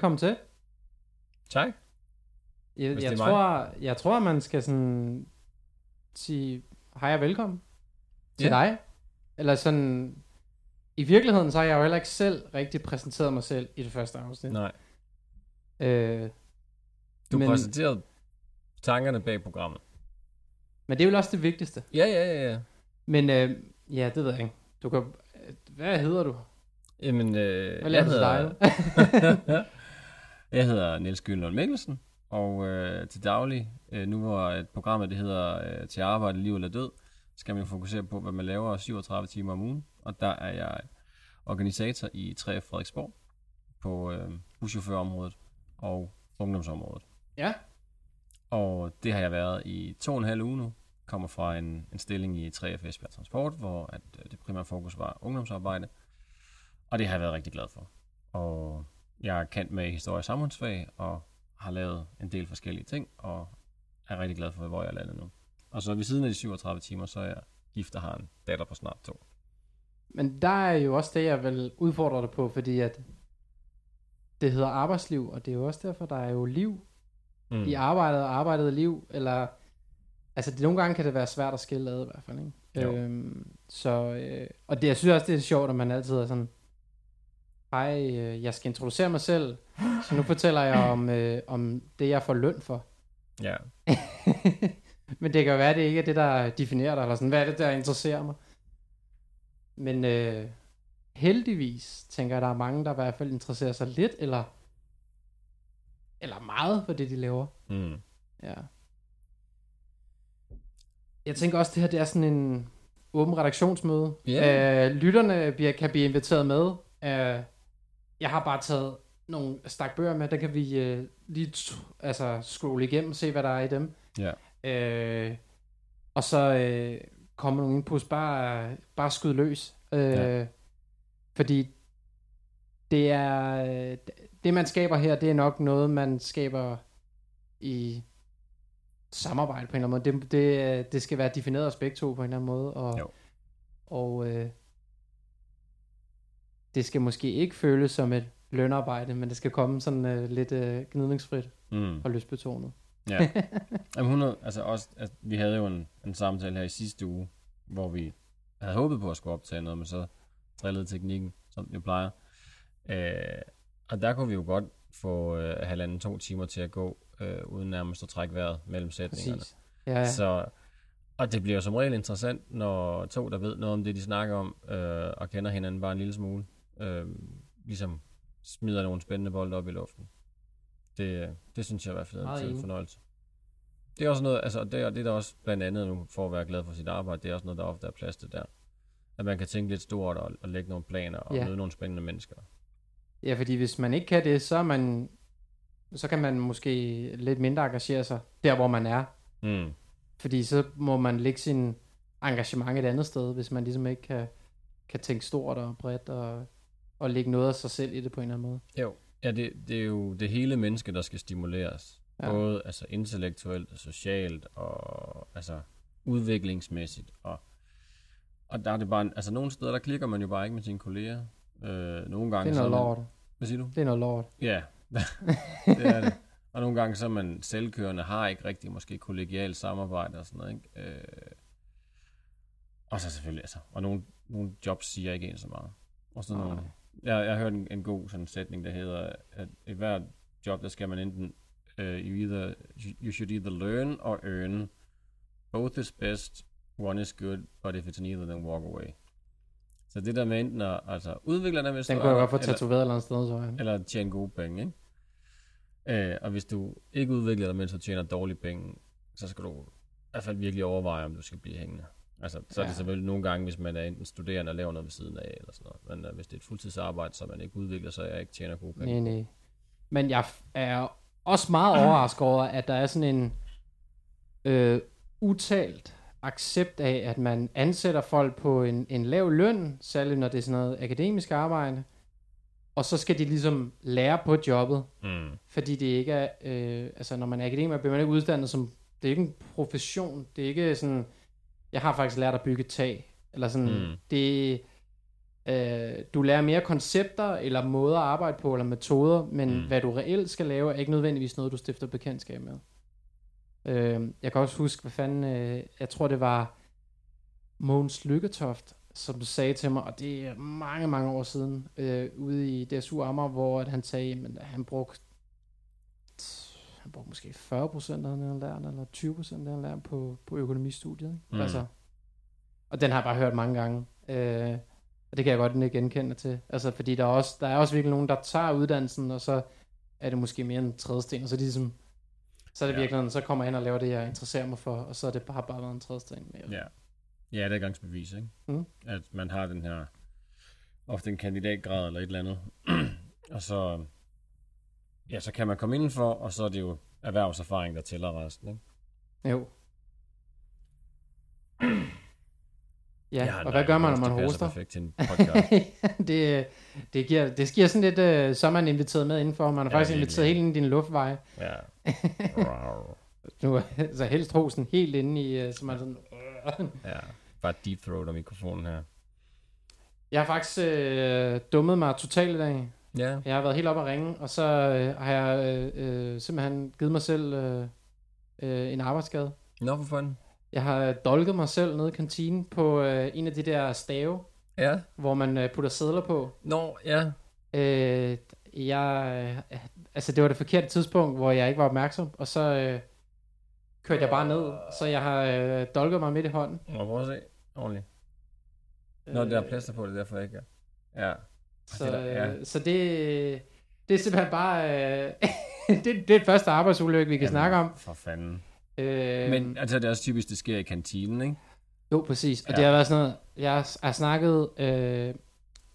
Velkommen til. Tak. Jeg, Hvis jeg, mig. tror, jeg tror, man skal sådan sige hej og velkommen til Ja. dig. Eller sådan... I virkeligheden, så har jeg jo heller ikke selv rigtig præsenteret mig selv i det første afsnit. Nej. Øh, Du Men- præsenterede tankerne bag programmet. men det er vel også det vigtigste. Ja, ja, ja, ja. Men øh, ja, det ved jeg ikke. Du kan... Hvad hedder du? Jamen, øh, Hvad du til dig? jeg hedder Niels Gyldlund Mikkelsen, og øh, til daglig, øh, nu hvor et programmet det hedder øh, Til arbejde, liv eller død, skal man jo fokusere på, hvad man laver 37 timer om ugen. Og der er jeg organisator i 3F Frederiksborg på øh, buschaufførområdet og ungdomsområdet. ja. Og det har jeg været i to og en halv uge nu. Kommer fra en, en stilling i 3F Esbjerg Transport, hvor at øh, det primære fokus var ungdomsarbejde. Og det har jeg været rigtig glad for. Og jeg er kendt med historie og samfundsfag, og har lavet en del forskellige ting, og er rigtig glad for, hvor jeg er landet nu. Og så ved siden af de 37 timer, så er jeg gift og har en datter på snart to. Men der er jo også det, jeg vil udfordre dig på, fordi at det hedder arbejdsliv, og det er jo også derfor, der er jo liv Mm. i arbejdet og arbejdet liv, eller altså det, nogle gange kan det være svært at skille ad i hvert fald, ikke? Jo. Øhm, så, øh, og det, jeg synes også, det er sjovt, at man altid er sådan, hej, øh, jeg skal introducere mig selv, så nu fortæller jeg om, øh, om det, jeg får løn for. Ja. Men det kan jo være, at det ikke er det, der definerer dig, eller sådan, hvad er det, der interesserer mig? Men øh, heldigvis tænker jeg, der er mange, der i hvert fald interesserer sig lidt, eller, eller meget for det, de laver. Mm. Ja. Jeg tænker også, det her det er sådan en åben redaktionsmøde. Ja. Øh, lytterne bliver, kan blive inviteret med. Øh, jeg har bare taget nogle stak bøger med, der kan vi øh, lige altså, scrolle igennem og se, hvad der er i dem. Ja. Øh, og så øh, kommer nogle inputs, bare, bare skyde løs. Øh, Ja. Fordi det er øh, det, man skaber her, det er nok noget, man skaber i samarbejde på en eller anden måde. Det, det, det skal være defineret af begge to på en eller anden måde. Og, Jo. og øh, det skal måske ikke føles som et lønarbejde, men det skal komme sådan øh, lidt øh, gnidningsfrit Mm. og lystbetonet. Ja. Jamen, 100, altså også, altså, vi havde jo en, en samtale her i sidste uge, hvor vi havde håbet på at skulle optage noget, men så drillede teknikken, som jo plejer. Øh, og der kunne vi jo godt få øh, halvanden to timer til at gå, øh, uden nærmest at trække vejret mellem sætningerne. Præcis. Ja. Ja. Så, og det bliver jo som regel interessant, når to, der ved noget om det, de snakker om, øh, og kender hinanden bare en lille smule, øh, ligesom smider nogle spændende bolde op i luften. Det, det synes jeg i hvert fald er en fornøjelse. Det er også noget, altså det, er- det er der også blandt andet nu, for at være glad for sit arbejde, det er også noget, der ofte er plads til der. At man kan tænke lidt stort og, og lægge nogle planer og Ja. møde nogle spændende mennesker. Ja, fordi hvis man ikke kan det, så er man så kan man måske lidt mindre engagere sig der, hvor man er. Mm. Fordi så må man lægge sin engagement et andet sted, hvis man ligesom ikke kan, kan tænke stort og bredt og, og lægge noget af sig selv i det på en eller anden måde. Jo. Ja, det, det er jo det hele menneske, der skal stimuleres. Ja. Både altså, intellektuelt og socialt og altså, udviklingsmæssigt. Og, og der er det bare, altså nogle steder, der klikker man jo bare ikke med sine kolleger. Øh, nogle gange Det er noget man, lort. Hvad siger du? Det er noget lort. Ja, det er det. Og nogle gange så er man selvkørende, har ikke rigtig måske kollegialt samarbejde og sådan noget. Ikke? Øh, og så selvfølgelig, altså, og nogle, nogle jobs siger ikke en så meget. Og sådan Nej. nogle, jeg, jeg har hørt en, en god sådan sætning, der hedder, at i hvert job, der skal man enten, uh, you, either, you should either learn or earn. Both is best, one is good, but if it's neither, then walk away. Så det der med enten at altså, udvikle dig, hvis Den du kunne jeg godt få tatoveret et eller andet sted, så jeg. eller tjene gode penge, ikke? Øh, og hvis du ikke udvikler dig, mens du tjener dårlige penge, så skal du i hvert fald virkelig overveje, om du skal blive hængende. Altså, så er det Ja. selvfølgelig nogle gange, hvis man er enten studerende og laver noget ved siden af, eller sådan noget. Men uh, hvis det er et fuldtidsarbejde, så man ikke udvikler sig og ikke tjener gode penge. Nej, nej. Men jeg er også meget overrasket over, at der er sådan en øh, utalt accept af, at man ansætter folk på en, en lav løn, særligt når det er sådan noget akademisk arbejde, og så skal de ligesom lære på jobbet, Mm. fordi det ikke er, øh, altså når man er akademiker, bliver man ikke uddannet som, det er ikke en profession, det er ikke sådan, jeg har faktisk lært at bygge tag, eller sådan, Mm. det, øh, du lærer mere koncepter, eller måder at arbejde på, eller metoder, men Mm. mm. hvad du reelt skal lave, er ikke nødvendigvis noget, du stifter bekendtskab med. Øh, jeg kan også huske, hvad fanden, øh, jeg tror det var Mogens Lykketoft, som du sagde til mig, og det er mange, mange år siden, øh, ude i DSU Amager, hvor at han sagde, at han brugte han brugte måske 40 procent af det, han lærte, eller 20 procent af det, han lærte på, på økonomistudiet. Ikke? Mm. Altså, og den har jeg bare hørt mange gange. Øh, og det kan jeg godt ikke genkende til. Altså, fordi der er, også, der er også virkelig nogen, der tager uddannelsen, og så er det måske mere en trædesten, og så er det ligesom, så er det Ja. virkelig, så kommer jeg hen og laver det, jeg interesserer mig for, og så er det bare, bare været en trædesten mere. Ja. Ja, det er gangsbevis, ikke? Mm. At man har den her, ofte en kandidatgrad eller et eller andet, og så, ja, så kan man komme indenfor, og så er det jo erhvervserfaring, der tæller resten, ikke? Jo. Ja, har- og nej, hvad gør man, når det man hoster? perfekt til en podcast. det, det, giver, det giver sådan lidt, øh, så er man inviteret med indenfor. Man er Ja, faktisk inviteret helt ind i din luftveje. ja. Nu så helst rosen helt inde i, øh, så man sådan... ja. Bare deep throat mikrofonen her. Jeg har faktisk øh, dummet mig totalt i dag. Ja. Jeg har været helt op at ringe, og så øh, har jeg øh, øh, simpelthen givet mig selv øh, øh, en arbejdsskade. Nå, for fanden. Jeg har dolket mig selv nede i kantinen på øh, en af de der stave, Ja. hvor man øh, putter sædler på. Nå, ja. Øh, jeg, øh, altså det var det forkerte tidspunkt, hvor jeg ikke var opmærksom, og så øh, kørte jeg bare ned, så jeg har øh, dolket mig midt i hånden. Nå, prøv at se. Ordentligt. Nå, der er plaster på det, er derfor jeg ikke er. Ja. Så, det der- ja. øh, så det, det er simpelthen bare... Øh, det, det er det første arbejdsulykke, vi kan Jamen, snakke om. For fanden. Øh, Men altså, det er også typisk, det sker i kantinen, ikke? Jo, præcis. Og Ja. det har været sådan noget... Jeg har, snakket... Øh,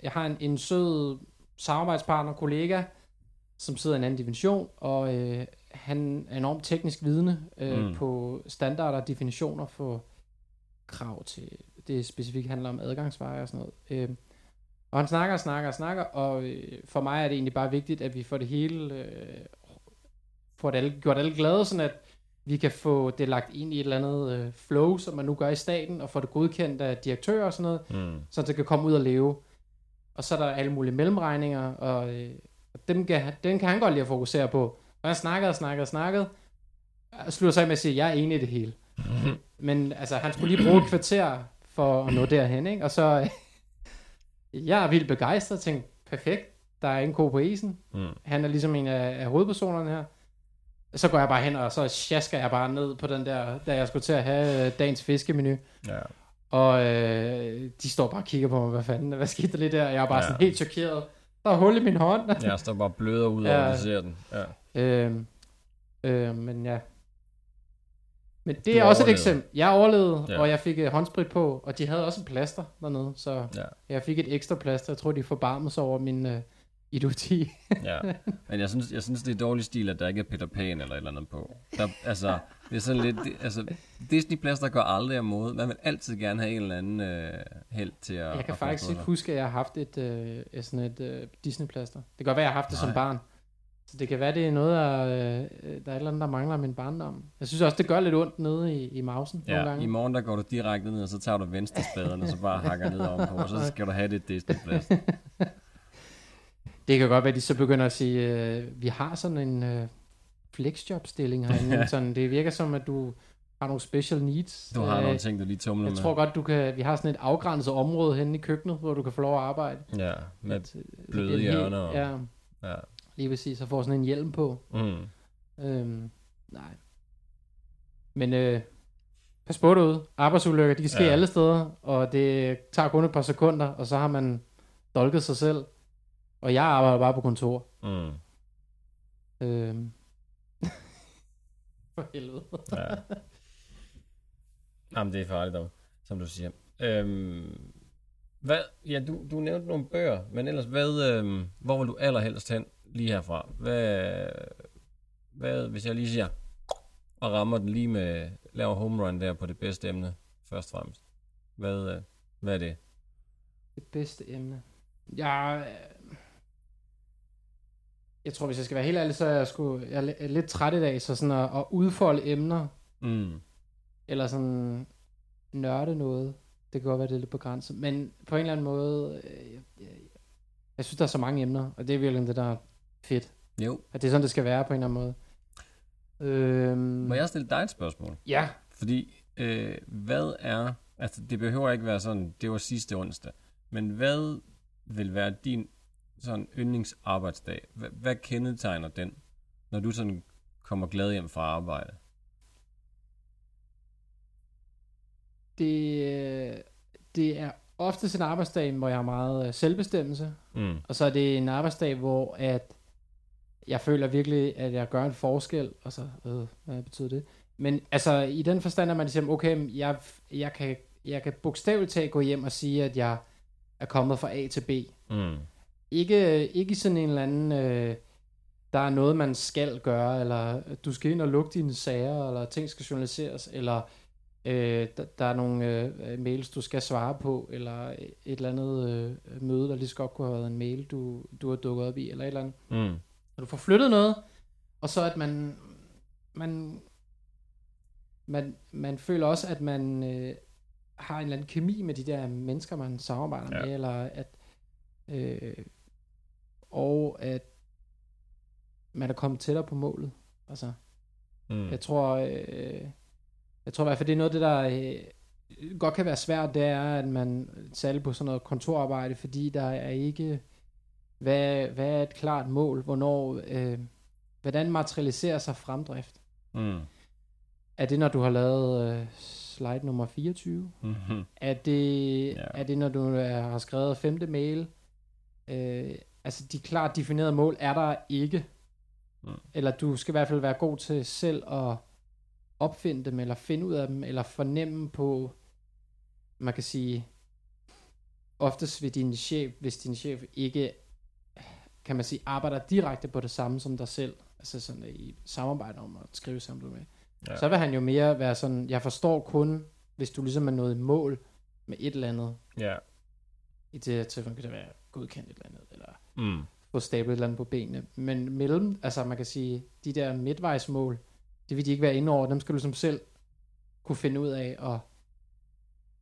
jeg har en, en sød samarbejdspartner, kollega, som sidder i en anden dimension, og øh, han er enormt teknisk vidne øh, mm. på standarder og definitioner for krav til... Det specifikt handler om adgangsveje og sådan noget. Øh, og han snakker og snakker og snakker, og øh, for mig er det egentlig bare vigtigt, at vi får det hele... Øh, får det alle, gjort alle glade, sådan at vi kan få det lagt ind i et eller andet øh, flow, som man nu gør i staten, og få det godkendt af direktører og sådan noget, Mm. så det kan komme ud og leve. Og så er der alle mulige mellemregninger, og, øh, og dem, kan, dem kan han godt lide at fokusere på. Og han snakkede og snakkede og snakkede, og slutter så med at sige, at jeg er enig i det hele. Men altså, han skulle lige bruge et kvarter for at nå derhen, ikke? Og så, jeg er vildt begejstret og tænkte, perfekt, der er en ko på isen. Mm. Han er ligesom en af, af hovedpersonerne her. Så går jeg bare hen, og så sjasker jeg bare ned på den der, da jeg skulle til at have øh, dagens fiskemenu. Ja. Og øh, de står bare og kigger på mig, hvad fanden, hvad skete der lige der? Jeg er bare Ja. ja. sådan helt chokeret. Der er hul i min hånd. Jeg står bare bløder ud Ja. at du ser den. Ja. øh, øh, men ja. Men det Du er også et overlevede. eksempel. Jeg overlevede, Ja. og jeg fik øh, håndsprit på, og de havde også en plaster dernede, så Ja. jeg fik et ekstra plaster. Jeg tror, de forbarmede sig over min øh, idioti. ja. Men jeg synes, jeg synes, det er dårlig stil, at der ikke er Peter Pan eller et eller andet på. Der, altså, det er sådan lidt... Det, altså, Disney-plaster går aldrig af mode. Man vil altid gerne have en eller anden øh, held til at... Jeg kan at faktisk ikke huske, at jeg har haft et, øh, et sådan et øh, Disney-plaster. Det kan godt være, at jeg har haft det Nej. som barn. Så det kan være, det er noget, der, øh, der er et eller andet, der mangler min barndom. Jeg synes også, det gør lidt ondt nede i, i mausen nogle Ja, gange. i morgen der går du direkte ned, og så tager du venstre spaden, og så bare hakker ned ovenpå, og så skal du have det Disney-plaster. Det kan godt være, at de så begynder at sige, øh, vi har sådan en øh, flexjob-stilling herinde. sådan, det virker som, at du har nogle special needs. Du har Øh, nogle ting, du lige tumler Jeg med. tror godt, du kan, vi har sådan et afgrænset område henne i køkkenet, hvor du kan få lov at arbejde. Ja, med Et, øh, bløde hjørner og- Ja, Ja. Lige præcis. Så får sådan en hjelm på. Mm. Øhm, nej. Men øh, pas på derude. Arbejdsulykker, de kan ske ja. alle steder, og det tager kun et par sekunder, og så har man dolket sig selv. Og jeg arbejder bare på kontor. Mm. Øhm. For helvede. Ja. Jamen, det er farligt dog, som du siger. Øhm, hvad, ja, du, du nævnte nogle bøger, men ellers, hvad, øhm, hvor vil du allerhelst hen lige herfra? Hvad, hvad, hvis jeg lige siger, og rammer den lige med, laver home run der på det bedste emne, først og fremmest. Hvad, øh, hvad er det? Det bedste emne. Jeg, jeg tror, hvis jeg skal være helt ærlig, så er jeg, sgu, jeg er li- lidt træt i dag, så sådan at, at udfolde emner, Mm. eller sådan nørde noget, det kan godt være, det er lidt begrænset. Men på en eller anden måde, øh, jeg, jeg, jeg synes, der er så mange emner, og det er virkelig det, der er fedt. Jo. At det er sådan, det skal være på en eller anden måde. Øhm, Må jeg stille dig et spørgsmål? Ja, Fordi, øh, hvad er... Altså, det behøver ikke være sådan, det var sidste onsdag. Men hvad vil være din sådan yndlingsarbejdsdag? Hvad, hvad kendetegner den, når du sådan kommer glad hjem fra arbejde? det, øh, det er oftest en arbejdsdag, hvor jeg har meget øh, selvbestemmelse. Mm. Og så er det en arbejdsdag, hvor at jeg føler virkelig, at jeg gør en forskel. Og så, øh, hvad betyder det? Men altså, i den forstand, at man siger, okay, jeg, jeg, kan, jeg kan bogstaveligt talt gå hjem og sige, at jeg er kommet fra A til B. Mm. Ikke, ikke sådan en eller anden, øh, der er noget, man skal gøre, eller du skal ind og lukke dine sager, eller ting skal journaliseres, eller øh, der, der er nogle øh, mails, du skal svare på, eller et eller andet øh, møde, der lige så godt kunne have været en mail, du, du har dukket op i, eller et eller andet. Mm. Og du får flyttet noget, og så at man, man, man, man føler også, at man øh, har en eller anden kemi med de der mennesker, man samarbejder Ja. med, eller at, øh, og at man er kommet tættere på målet. Altså, Mm. jeg tror, øh, jeg tror i hvert fald, det er noget det, der øh, godt kan være svært, det er, at man særligt på sådan noget kontorarbejde, fordi der er ikke, hvad, hvad er et klart mål, hvornår, øh, hvordan materialiserer sig fremdrift? Mm. Er det, når du har lavet øh, slide nummer 24? Mm-hmm. Er det, ja. er det når du er, har skrevet femte mail? Øh, altså, de klart definerede mål er der ikke. Mm. Eller du skal i hvert fald være god til selv at opfinde dem, eller finde ud af dem, eller fornemme på, man kan sige, oftest ved din chef, hvis din chef ikke, kan man sige, arbejder direkte på det samme som dig selv, altså sådan i samarbejde om at skrive sammen med, Ja. så vil han jo mere være sådan, jeg forstår kun, hvis du ligesom er nået i mål med et eller andet. Ja. I det her tilfælde kan det være godkendt et eller andet, eller Mm. få stablet et eller andet på benene. Men mellem, altså man kan sige, de der midtvejsmål, det vil de ikke være inde over, dem skal du som selv kunne finde ud af, og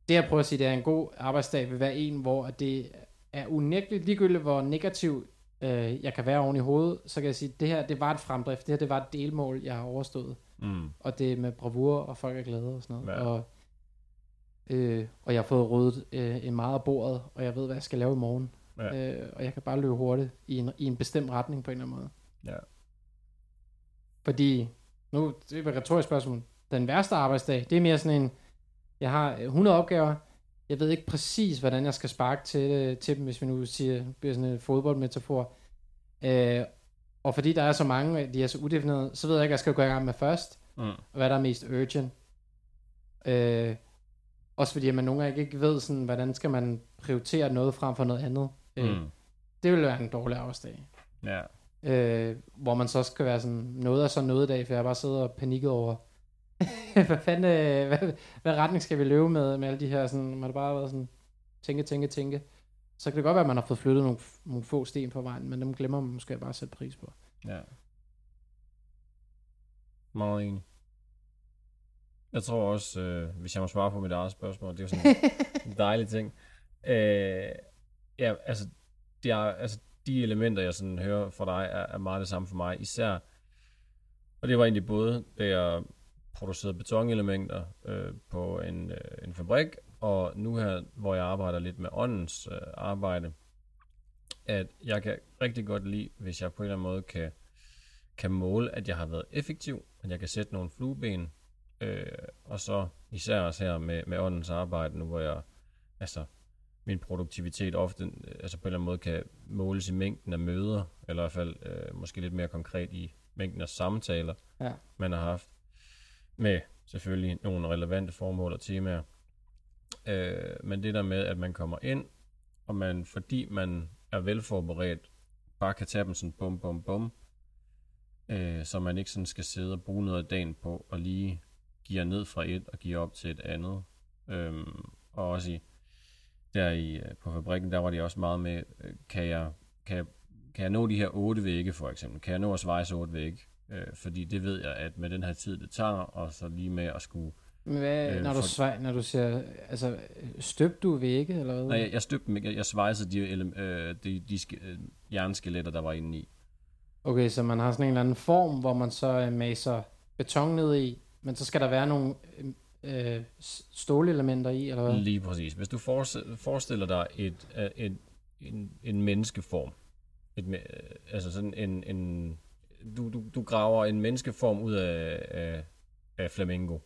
det jeg prøver at sige, det er en god arbejdsdag vil være en, hvor at det er unægteligt ligegyldigt, hvor negativ øh, jeg kan være oven i hovedet, så kan jeg sige, det her, det var et fremdrift, det her, det var et delmål, jeg har overstået Mm. og det er med bravur, og folk er glade og sådan noget. Ja. Og, øh, og jeg har fået ryddet øh, en meget af bordet, og jeg ved, hvad jeg skal lave i morgen. Ja. Øh, og jeg kan bare løbe hurtigt i en, i en bestemt retning på en eller anden måde. Ja. Fordi, nu det er et retorisk spørgsmål, den værste arbejdsdag, det er mere sådan en, jeg har 100 opgaver, jeg ved ikke præcis, hvordan jeg skal sparke til, øh, til dem, hvis vi nu siger, bliver sådan en fodboldmetafor. Øh, og fordi der er så mange, de er så udefinerede, så ved jeg ikke, hvad jeg skal gå i gang med først Mm. og hvad der er mest urgent. Øh, også fordi at man nogle gange ikke ved, sådan, hvordan skal man prioritere noget frem for noget andet. Øh, Mm. det vil være en dårlig arbejdsdag. Ja. Øh, hvor man så skal være sådan, noget er så noget dag, for jeg har bare siddet og panikket over, hvad fanden, øh, hvad, hvad retning skal vi løbe med, med alle de her, sådan, man har bare været sådan, tænke, tænke, tænke. Så kan det godt være, at man har fået flyttet nogle, nogle få sten på vejen, men dem glemmer man måske bare at sætte pris på. Ja. Meget enig. Jeg tror også, øh, hvis jeg må svare på mit eget spørgsmål, det er jo sådan en dejlig ting. Øh, ja, altså, det er, altså, de elementer, jeg sådan hører fra dig, er, er meget det samme for mig. Især, og det var egentlig både, da jeg producerede betonelementer øh, på en, øh, en fabrik, og nu her, hvor jeg arbejder lidt med åndens øh, arbejde, at jeg kan rigtig godt lide, hvis jeg på en eller anden måde kan, kan måle, at jeg har været effektiv, at jeg kan sætte nogle flueben, øh, og så især også her med, med åndens arbejde, nu hvor jeg, altså, min produktivitet ofte, øh, altså på en eller anden måde kan måles i mængden af møder, eller i hvert fald øh, måske lidt mere konkret i mængden af samtaler, Ja. man har haft, med selvfølgelig nogle relevante formål og temaer. Øh, men det der med, at man kommer ind, og man, fordi man er velforberedt, bare kan tage dem sådan bum, bum, bum, øh, så man ikke sådan skal sidde og bruge noget af dagen på, og lige give ned fra et og give op til et andet. Øh, og også i, der i, øh, på fabrikken, der var de også meget med, øh, kan jeg, kan, jeg, kan jeg nå de her otte vægge for eksempel? Kan jeg nå at svejse otte vægge? Øh, fordi det ved jeg, at med den her tid, det tager, og så lige med at skulle hvad, Øh, når, du for- svej, når du siger, altså, støbte du vægge, eller hvad? Nej, jeg, jeg støbte dem ikke. Jeg, svejsede de, øh, de, de øh, jernskeletter, der var inde i. Okay, så man har sådan en eller anden form, hvor man så øh, maser beton ned i, men så skal der være nogle øh, øh, stålelementer i, eller hvad? Lige præcis. Hvis du forestiller, dig et, øh, et, en, en menneskeform, et, øh, altså sådan en, en du, du, du graver en menneskeform ud af, af, af flamingo.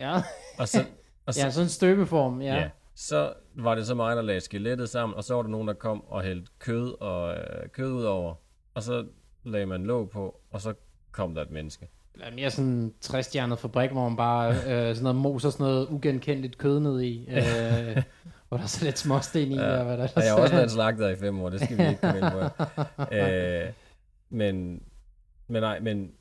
Ja, Og så, og så, ja sådan en støbeform, ja. ja. ja. Så var det så mig, der lagde skelettet sammen, og så var der nogen, der kom og hældte kød og øh, kød ud over, og så lagde man låg på, og så kom der et menneske. Eller mere sådan en træstjernet fabrik, hvor man bare øh, sådan noget moser sådan noget ugenkendeligt kød ned i, øh, hvor der er så lidt småsten i, ja. og hvad der Og jeg har også er. været slagter i fem år, det skal vi ikke komme ind på. øh, men, men nej, men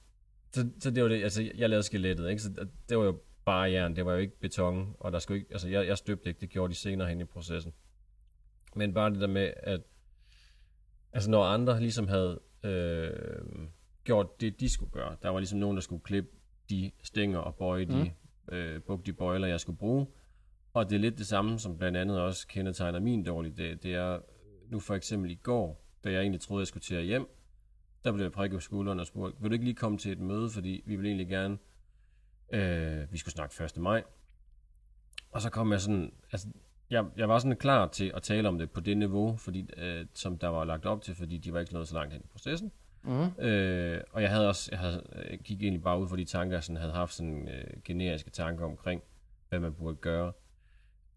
så, så det var det, altså jeg lavede skelettet, ikke? så det var jo bare jern, det var jo ikke beton, og der skulle ikke, altså jeg, jeg støbte ikke, det gjorde de senere hen i processen. Men bare det der med, at altså når andre ligesom havde øh, gjort det, de skulle gøre, der var ligesom nogen, der skulle klippe de stænger og bøje de, øh, bukke de bøjler, jeg skulle bruge, og det er lidt det samme, som blandt andet også kendetegner min dårlige dag. Det er nu for eksempel i går, da jeg egentlig troede, jeg skulle til hjem, der blev jeg prikket på skulderen og spurgt, vil du ikke lige komme til et møde, fordi vi vil egentlig gerne, øh, vi skulle snakke 1. maj. Og så kom jeg sådan, altså, jeg, jeg var sådan klar til at tale om det på det niveau, fordi, øh, som der var lagt op til, fordi de var ikke nået så langt hen i processen. Mm. Øh, og jeg havde også, jeg havde, jeg gik egentlig bare ud for de tanker, jeg sådan havde haft sådan øh, generiske tanker omkring, hvad man burde gøre.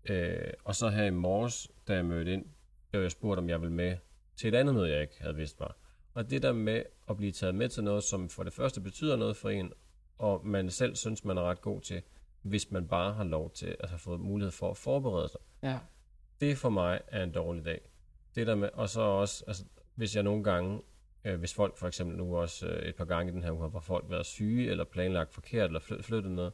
Øh, og så her i morges, da jeg mødte ind, blev jeg spurgt, om jeg ville med til et andet møde, jeg ikke havde vidst var. Og det der med at blive taget med til noget, som for det første betyder noget for en, og man selv synes, man er ret god til, hvis man bare har lov til at have fået mulighed for at forberede sig. Ja. Det for mig er en dårlig dag. Det der med, og så også, altså, hvis jeg nogle gange, øh, hvis folk for eksempel nu også øh, et par gange i den her uge, hvor folk været syge, eller planlagt forkert, eller fly- flyttet noget,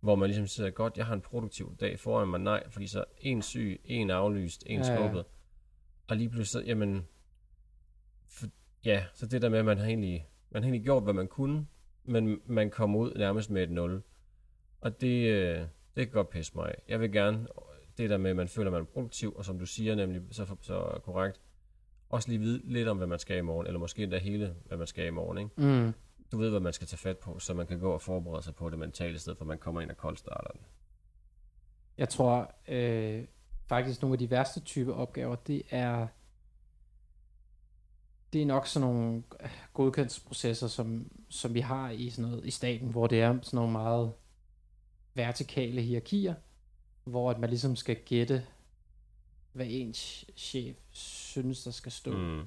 hvor man ligesom siger, godt, jeg har en produktiv dag foran mig, nej, fordi så en syg, en aflyst, en Ja, ja. skubbet, og lige pludselig, så, jamen, for, ja, så det der med, at man har egentlig, man har egentlig gjort, hvad man kunne, men man kommer ud nærmest med et nul. Og det, øh, det kan godt pisse mig. Jeg vil gerne, det der med, at man føler, at man er produktiv, og som du siger nemlig så, så korrekt, også lige vide lidt om, hvad man skal i morgen, eller måske endda hele, hvad man skal i morgen. Ikke? Mm. Du ved, hvad man skal tage fat på, så man kan gå og forberede sig på det mentale, i stedet for man kommer ind og koldstarter den. Jeg tror øh, faktisk nogle af de værste type opgaver, det er det er nok sådan nogle øh, godkendelsesprocesser, som, som vi har i sådan noget i staten, hvor det er sådan nogle meget vertikale hierarkier, hvor at man ligesom skal gætte, hvad ens chef synes, der skal stå. Mm.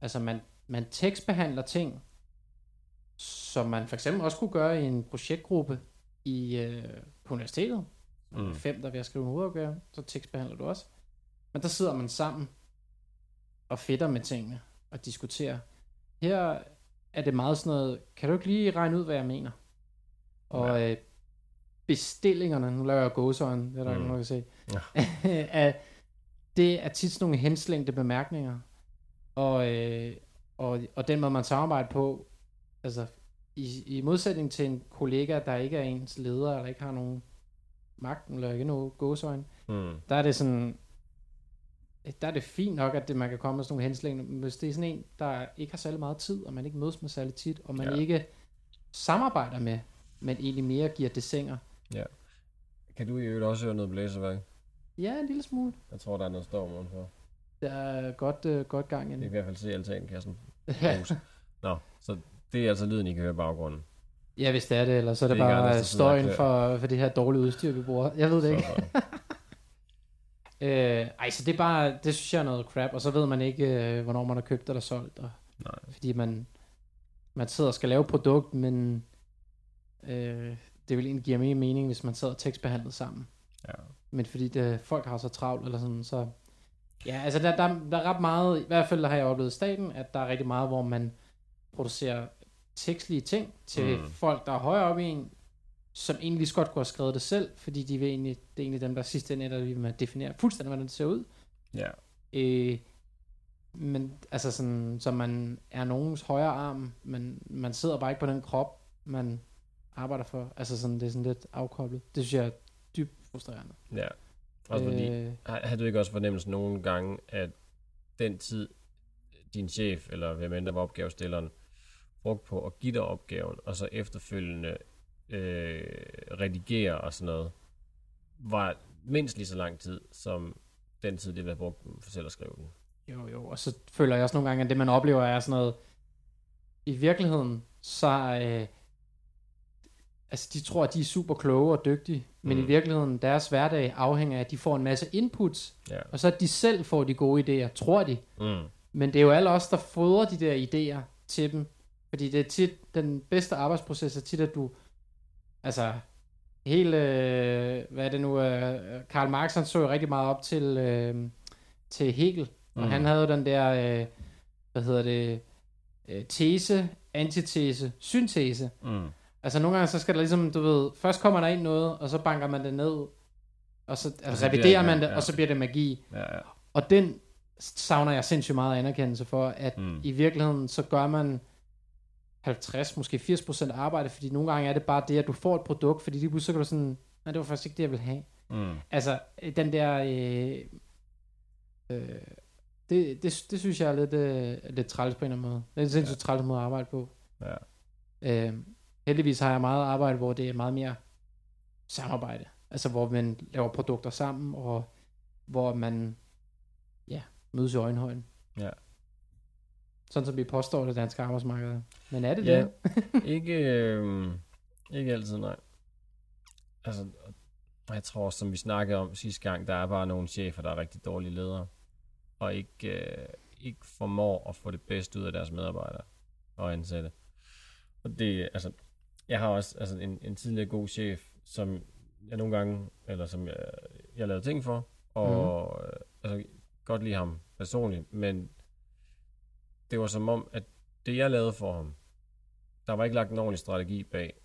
Altså man, man tekstbehandler ting, som man for eksempel også kunne gøre i en projektgruppe i, øh, på universitetet. Mm. Fem, der er at skrive en hovedopgave, så tekstbehandler du også. Men der sidder man sammen og fedter med tingene og diskuterer. Her er det meget sådan noget, kan du ikke lige regne ud, hvad jeg mener? Og øh, bestillingerne, nu laver jeg gåsøjne, det er der Mm. ikke nogen, der kan se, Ja. det er tit sådan nogle henslængte bemærkninger. Og, øh, og, og den måde, man samarbejder på, altså i, i modsætning til en kollega, der ikke er ens leder, eller ikke har nogen magt, eller ikke nogen gåsøjne, Mm. der er det sådan, der er det fint nok, at det, man kan komme med sådan nogle henslængende, men hvis det er sådan en, der ikke har særlig meget tid, og man ikke mødes med særlig tit, og man Ja. ja. ikke samarbejder med, men egentlig mere giver dessinger. Kan du i øvrigt også høre noget blæseværk? Ja, en lille smule. Jeg tror, der er noget storm udenfor. Der er godt, øh, godt gang i Jeg kan i hvert fald se altankassen. Ja. Nå, så det er altså lyden, I kan høre i baggrunden. Ja, hvis det er det, eller så er det, Det ikke bare støjen for, for det her dårlige udstyr, vi bruger. Jeg ved det ikke. Så, så. Øh, ej, så det er bare, det synes jeg er noget crap, og så ved man ikke, øh, hvornår man har købt eller solgt, og, Nej. fordi man, man sidder og skal lave produkt, men øh, det vil egentlig give mere mening, hvis man sidder og tekstbehandlet sammen. Ja. Men fordi det, folk har så travlt, eller sådan, så... Ja, altså der, der, der er ret meget, i hvert fald har jeg oplevet i staten, at der er rigtig meget, hvor man producerer tekstlige ting til mm. folk, der er højere op i en, som egentlig lige godt kunne have skrevet det selv, fordi de vil egentlig, det er egentlig dem, der sidst ende, der vil definere fuldstændig, hvordan det ser ud. Ja. Øh, men altså sådan, så man er nogens højre arm, men man sidder bare ikke på den krop, man arbejder for. Altså sådan, det er sådan lidt afkoblet. Det synes jeg er dybt frustrerende. Ja. Også fordi, øh, har du ikke også fornemmelsen nogle gange, at den tid, din chef, eller hvem end der var opgavestilleren, brugt på at give dig opgaven, og så efterfølgende øh, redigere og sådan noget, var mindst lige så lang tid, som den tid, det var brugt for selv at skrive den. Jo, jo, og så føler jeg også nogle gange, at det man oplever er sådan noget, i virkeligheden, så øh, altså de tror, at de er super kloge og dygtige, men mm. i virkeligheden, deres hverdag afhænger af, at de får en masse inputs, ja. og så at de selv får de gode idéer, tror de. Mm. Men det er jo alle os, der fodrer de der idéer til dem, fordi det er tit, den bedste arbejdsproces er tit, at du, altså, hele, øh, hvad er det nu, øh, Karl Marx, han så jo rigtig meget op til, øh, til Hegel, og mm. han havde den der, øh, hvad hedder det, øh, tese, antitese, syntese. Mm. Altså nogle gange, så skal der ligesom, du ved, først kommer der ind noget, og så banker man det ned, og så, altså, og så reviderer man det, ja. og så bliver det magi. Ja, ja. Og den savner jeg sindssygt meget anerkendelse for, at mm. i virkeligheden, så gør man 50, måske 80% arbejde, fordi nogle gange er det bare det, at du får et produkt, fordi lige pludselig så kan du sådan, nej, det var faktisk ikke det, jeg ville have. Mm. Altså, øh, den der, øh, øh, det, det, det synes jeg er lidt, øh, lidt træls på en eller anden måde. Det er en sindssygt ja. træls måde at arbejde på. Ja. Øh, heldigvis har jeg meget arbejde, hvor det er meget mere samarbejde. Altså, hvor man laver produkter sammen, og hvor man, ja, mødes i øjenhøjden. Ja. Sådan som vi påstår det danske arbejdsmarked. Men er det ja, det? ikke, øh, ikke altid, nej. Altså, jeg tror, som vi snakkede om sidste gang, der er bare nogle chefer, der er rigtig dårlige ledere, og ikke, øh, ikke formår at få det bedste ud af deres medarbejdere og ansatte. Og det, altså, jeg har også altså, en, en tidligere god chef, som jeg nogle gange, eller som jeg, jeg lavede ting for, og mm. altså, godt lide ham personligt, men det var som om, at det jeg lavede for ham, der var ikke lagt en ordentlig strategi bag.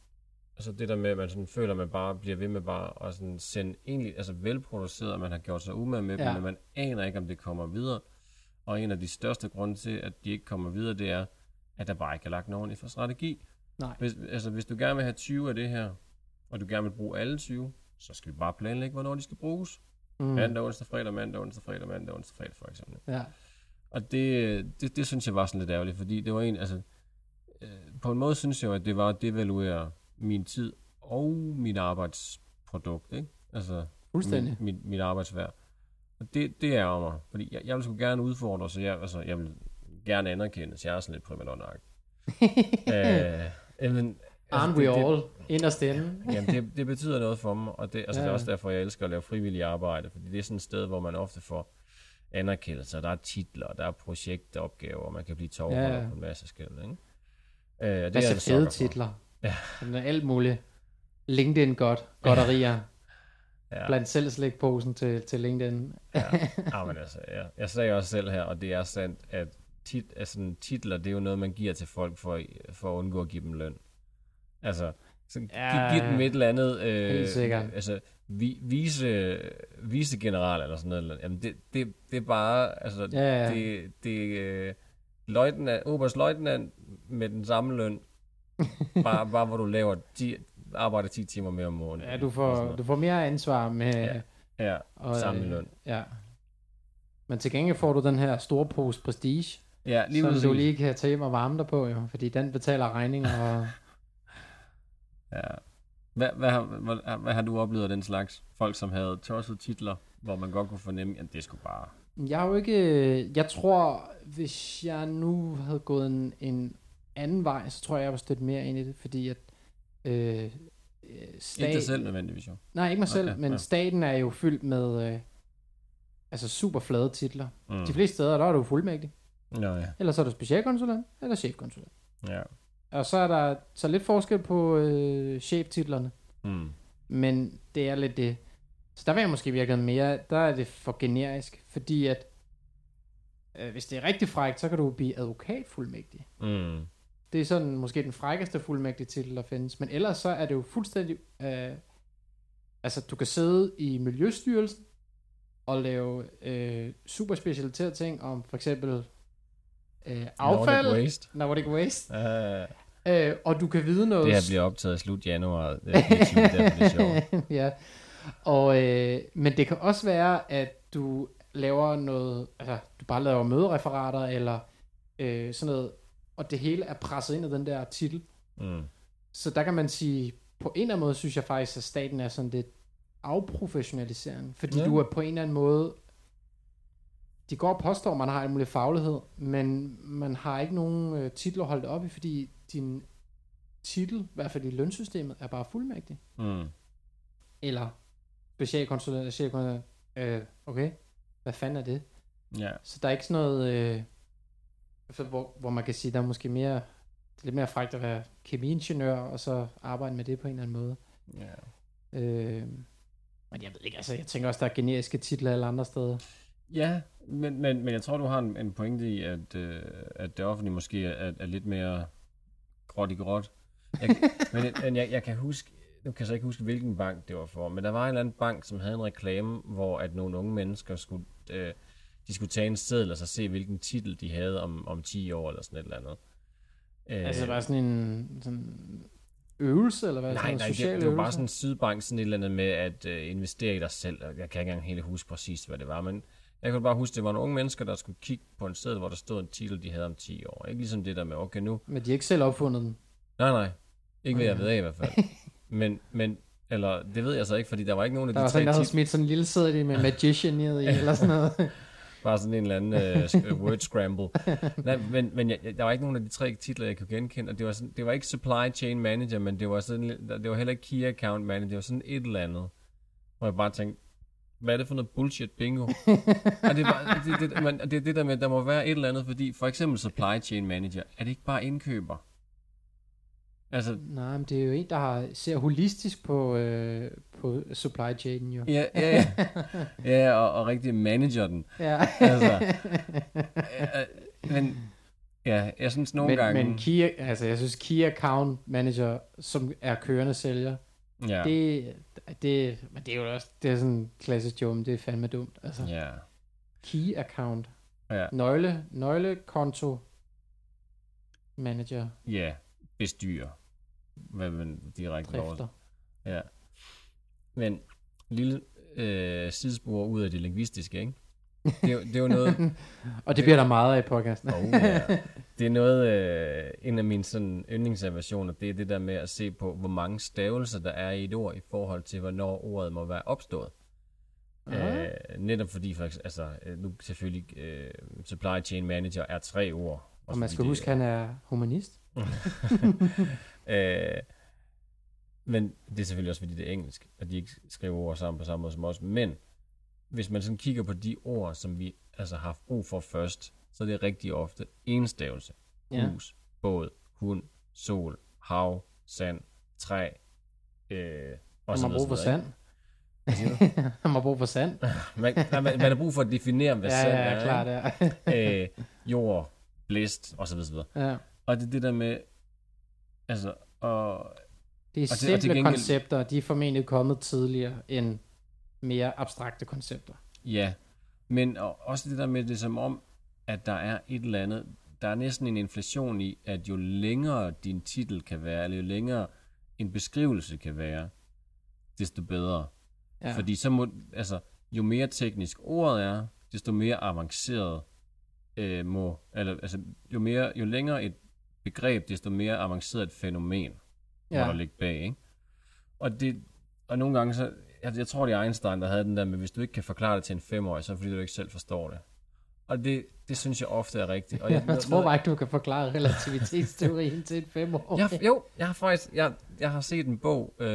Altså det der med, at man sådan føler, at man bare bliver ved med bare at sådan sende egentlig, altså velproduceret, man har gjort sig umage med ja. dem, men man aner ikke, om det kommer videre. Og en af de største grunde til, at de ikke kommer videre, det er, at der bare ikke er lagt en ordentlig for strategi. Nej. Hvis, altså, hvis du gerne vil have 20 af det her, og du gerne vil bruge alle 20, så skal vi bare planlægge, hvornår de skal bruges. Mm. Mandag, onsdag, fredag, mandag, onsdag, fredag, mandag, onsdag, fredag, for eksempel. Ja. Og det, det, det synes jeg var sådan lidt ærgerligt, fordi det var en, altså, øh, på en måde synes jeg jo, at det var at devaluere min tid og min arbejdsprodukt, ikke? Altså, Fuldstændig. Min, min, min arbejdsvær. Og det, det er mig, fordi jeg, jeg vil sgu gerne udfordre, så jeg, altså, jeg vil gerne anerkende, så jeg er sådan lidt primadonna øh, men, altså, Aren't we det, all? Inderst inde. jamen, det, det betyder noget for mig, og det, altså, ja. det er også derfor, jeg elsker at lave frivillig arbejde, fordi det er sådan et sted, hvor man ofte får anerkendelse, der er titler, der er projektopgaver, man kan blive tovholder ja. på en masse skæld, ikke? Øh, det er fede titler. Ja. Sådan alt muligt. LinkedIn godt, godterier. ja. Blandt selv slikposen til, til LinkedIn. ja. ja, men altså, ja. jeg sagde også selv her, og det er sandt, at tit, altså, titler, det er jo noget, man giver til folk for, for at undgå at give dem løn. Altså, så ja, giv, giv dem et eller andet, øh, altså, vi, vise, vise general eller sådan noget. Jamen, det, det, det er bare, altså, ja, ja. det, det øh, løjtnant, oberst løjtnant med den samme løn, bare, bare hvor du laver 10, arbejder 10 timer mere om måneden. Ja, du får, du får mere ansvar med... Ja, ja og, samme løn. Ja. Men til gengæld får du den her store pose prestige, ja, lige som du lige kan tage hjem og varme dig på, jo, fordi den betaler regninger. Og... ja. Hvad, hvad, har, hvad, hvad har du oplevet af den slags? Folk, som havde tossede titler, hvor man godt kunne fornemme, at det skulle bare... Jeg har jo ikke... Jeg tror, hvis jeg nu havde gået en, en anden vej, så tror jeg, jeg var stødt mere ind i det, fordi at... Øh, stat... Ikke dig selv nødvendigvis jo. Nej, ikke mig selv, okay, men ja. staten er jo fyldt med... Øh, altså super flade titler. Mm. De fleste steder, der er du fuldmægtig. Nå, ja. Eller så er du specialkonsulent, eller chefkonsulent. Ja. Og så er der så lidt forskel på øh, cheftitlerne. Mm. Men det er lidt det. Så der vil jeg måske virke mere, der er det for generisk, fordi at øh, hvis det er rigtig frækt, så kan du blive advokatfuldmægtig. Mm. Det er sådan måske den frækkeste fuldmægtige titel, der findes. Men ellers så er det jo fuldstændig... Øh, altså, du kan sidde i Miljøstyrelsen og lave øh, super specialiserede ting om for eksempel øh, affald. Nordic Waste. Nordic Waste. Uh. Øh, og du kan vide noget... Det her bliver optaget i slut januar. Det er 24, derfor det sjovt. ja. Og, øh, men det kan også være, at du laver noget, altså du bare laver mødereferater, eller øh, sådan noget, og det hele er presset ind i den der titel. Mm. Så der kan man sige, på en eller anden måde, synes jeg faktisk, at staten er sådan lidt afprofessionaliserende, fordi ja. du er på en eller anden måde, de går og påstår, at man har en mulig faglighed, men man har ikke nogen øh, titler holdt op i, fordi din titel, i hvert fald i lønsystemet, er bare fuldmægtig. Mm. Eller specialkonsulent, chefkonsulent, øh, okay, hvad fanden er det? Ja. Så der er ikke sådan noget, øh, altså, hvor, hvor man kan sige, der er måske mere, det er lidt mere frækt at være kemiingeniør, og så arbejde med det på en eller anden måde. ja. Øh, men jeg ved ikke, altså jeg tænker også, der er generiske titler alle andre steder. Ja, men, men, men jeg tror, du har en, en pointe i, at, øh, at det offentlige måske er, er lidt mere gråt i gråt. Jeg, men men jeg, jeg kan huske, nu kan jeg så ikke huske, hvilken bank det var for, men der var en eller anden bank, som havde en reklame, hvor at nogle unge mennesker skulle, øh, de skulle tage en seddel og så se, hvilken titel de havde om, om 10 år eller sådan et eller andet. Øh, Altså bare sådan en sådan øvelse, eller hvad? Nej, sådan nej, det, social det var bare sådan en sydbank, sådan et eller andet med at øh, investere i dig selv. Jeg kan ikke engang helt huske præcis, hvad det var, men jeg kunne bare huske, det var nogle unge mennesker, der skulle kigge på en sted, hvor der stod en titel, de havde om 10 år. Ikke ligesom det der med, okay nu, Men de har ikke selv opfundet den. nej nej, ikke hvad jeg Okay. ved af i hvert fald. Men, men, eller det ved jeg så ikke, fordi der var ikke nogen af Der de var tre sådan, der havde smidt sådan en lille sædel med Magician ned i, eller sådan noget. bare sådan en eller anden sk- word scramble. Nej, men, men jeg, jeg- der var ikke nogen af de tre titler, jeg kunne genkende, og det var, sådan, det var ikke supply chain manager, men det var, sådan, det var heller ikke key account manager, det var sådan et eller andet, hvor jeg bare tænkte, hvad er det for noget bullshit bingo? og det, var, det, det, man, det er det der med, at der må være et eller andet, fordi for eksempel supply chain manager, er det ikke bare indkøber? Altså, Nej, men det er jo en, der har, ser holistisk på, øh, på supply chain jo. ja, ja, ja, ja og, og rigtig manager den. Ja. Altså, Øh, men ja, jeg synes nogle men, gange... men key, altså jeg synes key account manager, som er kørende sælger, ja. det, det, men det er jo også, det er sådan klassisk job, men det er fandme dumt. Altså, ja. key account, ja, nøgle, nøglekonto manager, ja, bestyrer. Hvad man direkte drifter. over. Ja. Men lille øh, sidespor ud af det lingvistiske, ikke? Det, er jo- det er jo noget, Og det bliver der meget af i podcasten. oh, ja. det er noget, øh, en af mine sådan yndlingsaversioner, det er det der med at se på, hvor mange stavelser der er i et ord, i forhold til, hvornår ordet må være opstået. Aha. Øh, netop fordi, for, altså, øh, nu selvfølgelig, øh, supply chain manager er tre ord. Og man skal huske, at han er humanist. øh, men det er selvfølgelig også, fordi det er engelsk, og de ikke skriver ord sammen på samme måde som os. Men hvis man sådan kigger på de ord, som vi altså har haft brug for først, så er det rigtig ofte enstavelse. Ja. Hus, båd, hund, sol, hav, sand, træ, øh, og så har videre, brug for så videre, sand. Han har brug for sand. Man, man, man har brug for at definere, hvad ja, sand ja, er. klart, ikke? ja. øh, jord, blæst, og så videre, så videre. ja. Og det er det der med, altså, og Det er og simple gengæld- koncepter, og de er formentlig kommet tidligere end mere abstrakte koncepter. Ja, men og også det der med det som om, at der er et eller andet, der er næsten en inflation i, at jo længere din titel kan være, eller jo længere en beskrivelse kan være, desto bedre. Ja. Fordi så må, altså, jo mere teknisk ordet er, desto mere avanceret øh, må, eller, altså, jo, mere, jo længere et begreb, desto mere avanceret et fænomen, ja. må der ligge bag, ikke? Og, det, og nogle gange så, jeg, jeg tror det er Einstein, der havde den der med, hvis du ikke kan forklare det til en femårig, så er det fordi, du ikke selv forstår det. Og det, det synes jeg ofte er rigtigt. Og Jeg, jeg tror bare ikke, du kan forklare relativitetsteorien til et femårig. jeg, jo, jeg har faktisk jeg, jeg har set en bog, øh,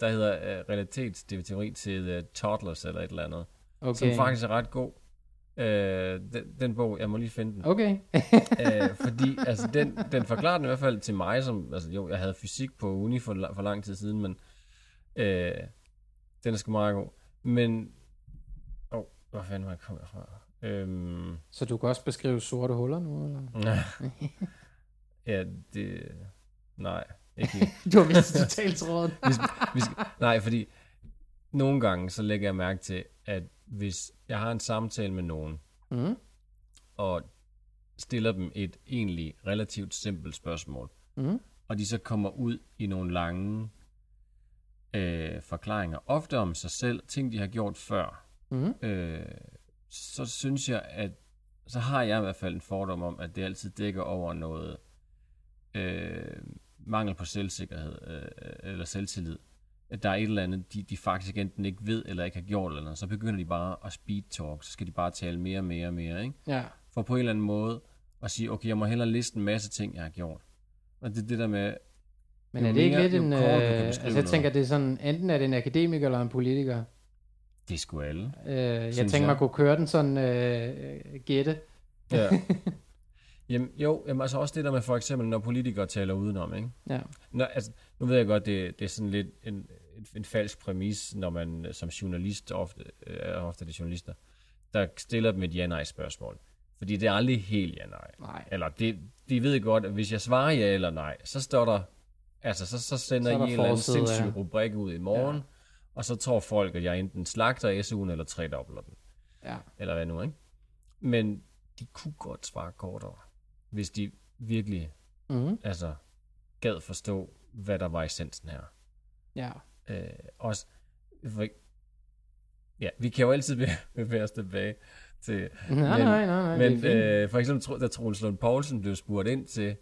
der hedder øh, Relativitetsteori til uh, Toddlers eller et eller andet, okay. som faktisk er ret god. Øh, den, den bog, jeg må lige finde den. Okay. øh, fordi altså, den, den forklarer den i hvert fald til mig, som, altså jo, jeg havde fysik på uni for, for lang tid siden, men øh, den er sgu meget god. Men, åh, oh, hvor fanden var jeg kommet fra? Øhm, Så du kan også beskrive sorte huller nu, eller? ja, det, nej, ikke. Du har mistet totalt tråden. hvis, hvis, nej, fordi nogle gange, så lægger jeg mærke til, at hvis jeg har en samtale med nogen, Mm. og stiller dem et egentlig relativt simpelt spørgsmål, Mm. og de så kommer ud i nogle lange øh, forklaringer, ofte om sig selv, ting de har gjort før, Mm. øh, så synes jeg, at så har jeg i hvert fald en fordom om, at det altid dækker over noget øh, mangel på selvsikkerhed øh, eller selvtillid. At der er et eller andet, de, de faktisk enten ikke ved eller ikke har gjort eller noget, så begynder de bare at speed talk, så skal de bare tale mere og mere og mere, ikke? Ja. For på en eller anden måde at sige, okay, jeg må hellere liste en masse ting, jeg har gjort. Og det er det der med, Men Jo er det ikke mere- lidt en... Øh, altså jeg noget. tænker, det er sådan, enten er det en akademiker eller en politiker. det er sgu alle. Øh, jeg tænker, jeg. man kunne køre den sådan øh, gætte. Ja. Jamen, jo, jamen, altså også det der med for eksempel, når politikere taler udenom, ikke? Ja. Nå, altså, nu ved jeg godt, det, det er sådan lidt en, en, falsk præmis, når man øh, som journalist, ofte, øh, er ofte det journalister, der stiller dem et ja-nej-spørgsmål. Fordi det er aldrig helt ja-nej. Nej. Eller det, de ved godt, at hvis jeg svarer ja eller nej, så står der, altså så, så sender Så I en eller anden forside, ja. sindssyg rubrik ud i morgen, Ja. og så tror folk, at jeg enten slagter SU'en eller tredobler den. Ja. Eller hvad nu, ikke? Men de kunne godt svare kortere, hvis de virkelig Mm. altså, gad forstå, hvad der var essensen her. Ja. Øh, også, for, ja, vi kan jo altid be- bevæge os tilbage til, Nej, Men- nej, nej, nej. men øh, for eksempel, da Troels Lund Poulsen blev spurgt ind til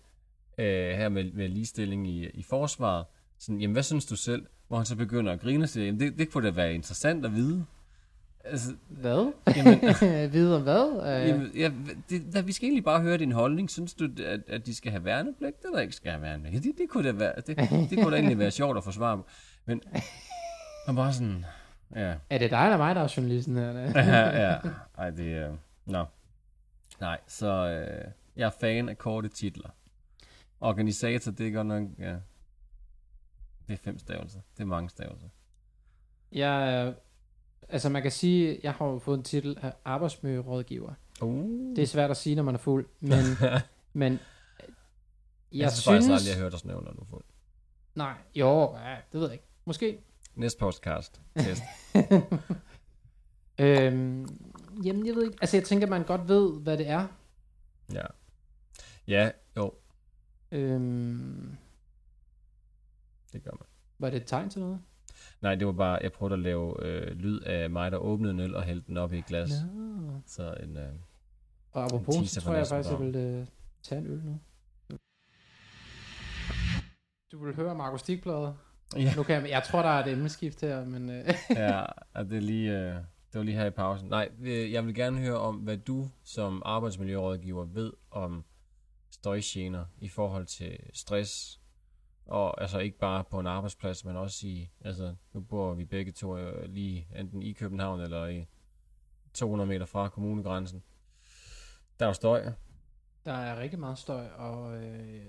øh, her med, med ligestilling i, i forsvaret, sådan, jamen hvad synes du selv? Hvor han så begynder at grine og siger, jamen det, det kunne da være interessant at vide. Altså, Hvad? jamen, Vide om hvad? Øh, Jamen, ja, det, da, vi skal egentlig bare høre din holdning. Synes du, at, at de skal have værnepligt, eller ikke skal have værnepligt? Ja, det, det, kunne da være, det, det kunne da egentlig være sjovt at forsvare. på. Men man bare sådan, ja, Er det dig eller mig, der er journalisten her? ja, ja. Ej, det er, nå. Nej, så øh, jeg er fan af korte titler. Organisator, det er godt nok, ja, det er fem stavelser. Det er mange stavelser. Jeg, er- altså man kan sige, jeg har jo fået en titel af arbejdsmiljørådgiver. Uh. Det er svært at sige, når man er fuld, men, men jeg, jeg, jeg synes faktisk synes... aldrig, jeg hørt os nævne, når du er fuld. Nej, jo, ja, det ved jeg ikke. Måske. Næste podcast. Test. Øhm, jamen, jeg ved ikke. Altså, jeg tænker, man godt ved, hvad det er. ja. Ja, jo, Øhm, det gør man. var det et tegn til noget? Nej, det var bare, jeg prøvede at lave øh, lyd af mig, der åbnede en øl og hældte den op i et glas. Ja. Så en, øh, Og apropos, teaser så tror jeg faktisk, jeg vil øh, tage en øl nu. Du vil høre Markus Stigblad. ja, Nu kan jeg, jeg tror, der er et emneskift her, men... Øh, ja, det er lige, øh, det var lige her i pausen. Nej, øh, jeg vil gerne høre om, hvad du som arbejdsmiljørådgiver ved om støjgener i forhold til stress, og altså ikke bare på en arbejdsplads, men også i, altså nu bor vi begge to øh, lige enten i København eller i 200 meter fra kommunegrænsen. Der er jo støj. Der er rigtig meget støj, og øh,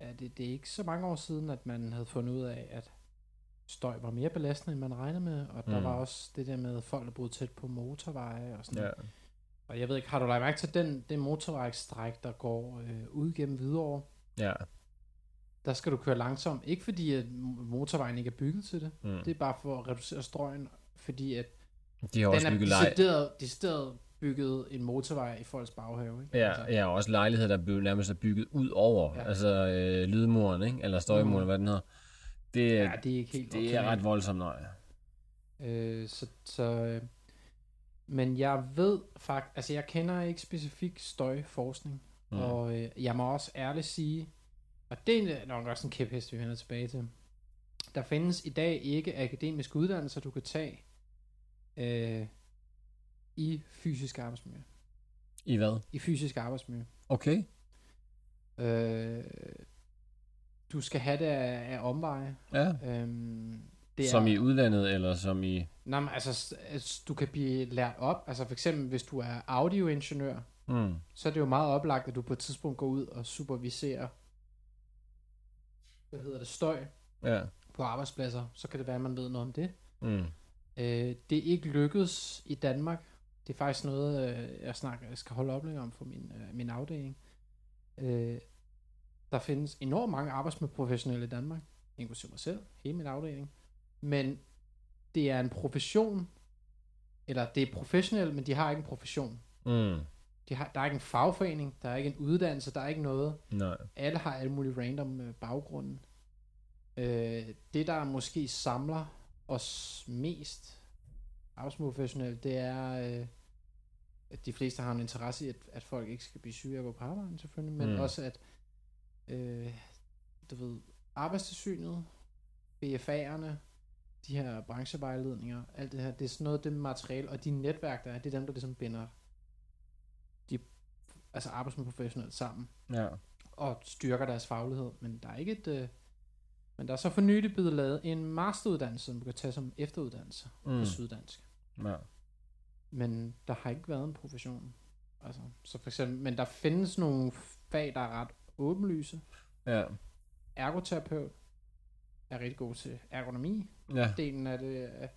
er det, det er ikke så mange år siden, at man havde fundet ud af, at støj var mere belastende, end man regnede med, og der Mm. var også det der med folk, der boede tæt på motorveje og sådan Ja. noget. Og jeg ved ikke, har du lagt mærke til den, den motorvejsstræk, der går øh, ud gennem Hvidovre? Ja. Der skal du køre langsomt, ikke fordi at motorvejen ikke er bygget til det, Mm. det er bare for at reducere støjen, fordi at De har også den er bygget decideret, decideret bygget en motorvej i folks baghave. Ikke? Ja, ja, og også lejligheder, der er bygget, nærmest er bygget ud over, Ja. altså øh, lydmuren, ikke? eller støjmuren, Mm. hvad den hedder. Det, ja, det er ikke helt det er optimalt. ret voldsomt, nej. Øh, så, så, øh, men jeg ved faktisk, altså jeg kender ikke specifik støjforskning, Mm. og øh, jeg må også ærligt sige, og det er nok også en kæphest, vi vender tilbage til. Der findes i dag ikke akademiske uddannelser, du kan tage øh, i fysisk arbejdsmiljø. I hvad? I fysisk arbejdsmiljø. Okay. Øh, du skal have det af, af omveje. Ja. Øhm, det Som er, i udlandet, eller som i... Nej, men altså, altså, du kan blive lært op. Altså for eksempel, hvis du er audioingeniør, Mm. så er det jo meget oplagt, at du på et tidspunkt går ud og superviserer, hvad hedder det, støj Ja. på arbejdspladser. Så kan det være, at man ved noget om det. Mm. Øh, det er ikke lykkedes i Danmark. Det er faktisk noget, øh, jeg, snakker, jeg skal holde oplæg om for min, øh, min afdeling. Øh, der findes enormt mange arbejdsmiljøprofessionelle i Danmark, inklusive mig selv, hele min afdeling. Men det er en profession, eller det er professionelt, men de har ikke en profession. Mm. de har, der er ikke en fagforening, der er ikke en uddannelse, der er ikke noget. Nej. Alle har alle mulige random øh, baggrunden. Øh, det, der måske samler os mest arbejdsprofessionelt, det er, øh, at de fleste har en interesse i, at, at folk ikke skal blive syge af at gå på arbejde, selvfølgelig, men Mm. mm. også at, øh, du ved, arbejdstilsynet, BFA'erne, de her branchevejledninger, alt det her, det er sådan noget, det materiale, og de netværk, der er, det er dem, der ligesom binder de altså arbejdsprofessionelt sammen Ja. og styrker deres faglighed, men der er ikke et... Øh, men der er så for nylig blevet lavet en masteruddannelse, som du kan tage som efteruddannelse. Mm. på Syddansk. Ja. Men der har ikke været en profession. Altså, så for eksempel, men der findes nogle fag, der er ret åbenlyse. Ja. Ergoterapeut er rigtig god til ergonomi, Ja. delen af det. øh,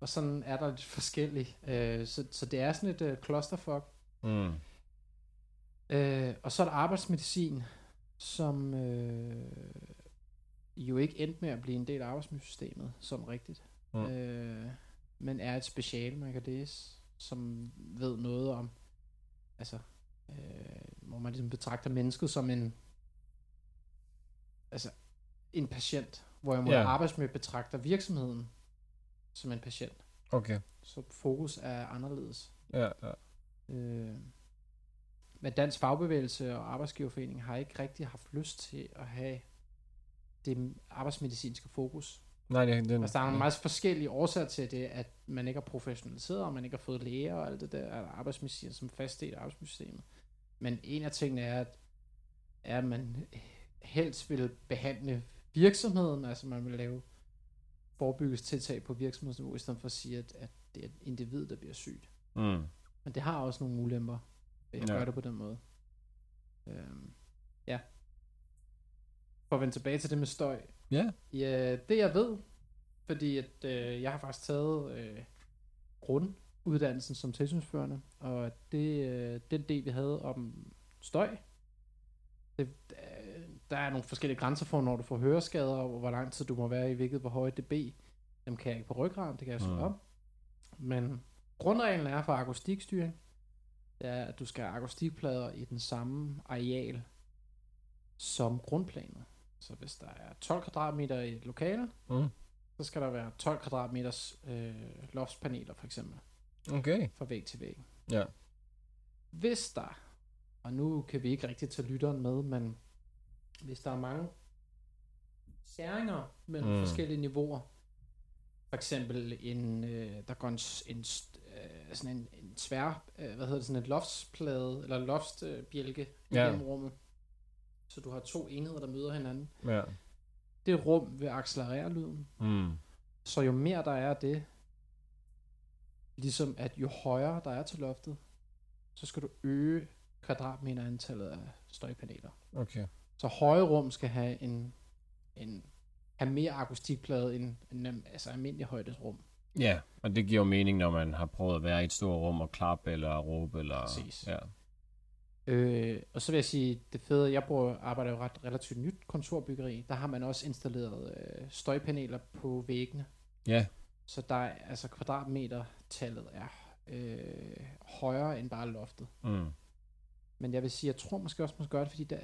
Og sådan er der lidt forskellige. Øh, så, så det er sådan et øh, clusterfuck. Mm. Øh, og så er der arbejdsmedicin, som øh, jo ikke endte med at blive en del af arbejdsmiljøsystemet, som rigtigt. Mm. Øh, men er et speciale, man kan læse, som ved noget om, altså, øh, hvor man ligesom betragter mennesket som en, altså, en patient, hvorimod Ja. arbejdsmiljø betragter virksomheden som en patient. Okay. Så fokus er anderledes. Ja, ja. Øh, men Dansk Fagbevægelse og Arbejdsgiverforening har ikke rigtig haft lyst til at have det arbejdsmedicinske fokus. Nej, det, det, Altså, der er en masse forskellige årsager til det, at man ikke har professionaliseret, og man ikke har fået læger og alt det der, arbejdsmedicin som fast del af arbejdssystemet. Men en af tingene er, at, er, at man helst vil behandle virksomheden, altså man vil lave forebyggelsestiltag på virksomhedsniveau, i stedet for at sige, at, at det er et individ, der bliver sygt. Mm. Men det har også nogle ulemper ved at Ja. gøre det på den måde. Øhm, ja. For at vende tilbage til det med støj. Ja. Ja, det jeg ved, fordi at øh, jeg har faktisk taget øh, grunduddannelsen som tilsynsførende, og det, øh, den del, vi havde om støj, det, øh, der er nogle forskellige grænser for, når du får høreskader, og hvor lang tid du må være i hvilket, hvor højt dB. Dem kan jeg ikke på ryggraden, det kan jeg slå Mm. op. Men grundreglen er for akustikstyring, det er, at du skal have akustikplader i den samme areal som grundplanet. Så hvis der er 12 kvadratmeter i et lokale, Mm. så skal der være 12 kvadratmeters øh, loftspaneler for eksempel, Okay. fra væg til væg. Ja. Hvis der, og nu kan vi ikke rigtig tage lytteren med, men hvis der er mange særinger mellem Mm. forskellige niveauer, for eksempel en, øh, der går en, en, øh, sådan en, en tvær, øh, hvad hedder det, sådan et loftsplade, eller loftsbjælke øh, Ja. igennem rummet, så du har to enheder, der møder hinanden. Ja. Det rum vil accelerere lyden, Mm. så jo mere der er af det, ligesom at jo højere der er til loftet, så skal du øge kvadratmeter antallet af støjpaneler. Okay. Så høje rum skal have en, en have mere akustikplade end, end altså almindelig højdesrum. Ja, og det giver jo mening, når man har prøvet at være i et stort rum og klappe eller råbe. Eller, Præcis. Ja. Øh, og så vil jeg sige, det fede, jeg bruger, arbejder jo ret relativt nyt kontorbyggeri, der har man også installeret øh, støjpaneler på væggene. ja. Så der er, altså kvadratmetertallet er øh, højere end bare loftet. Mm. Men jeg vil sige, jeg tror måske også, man skal gøre det, fordi der,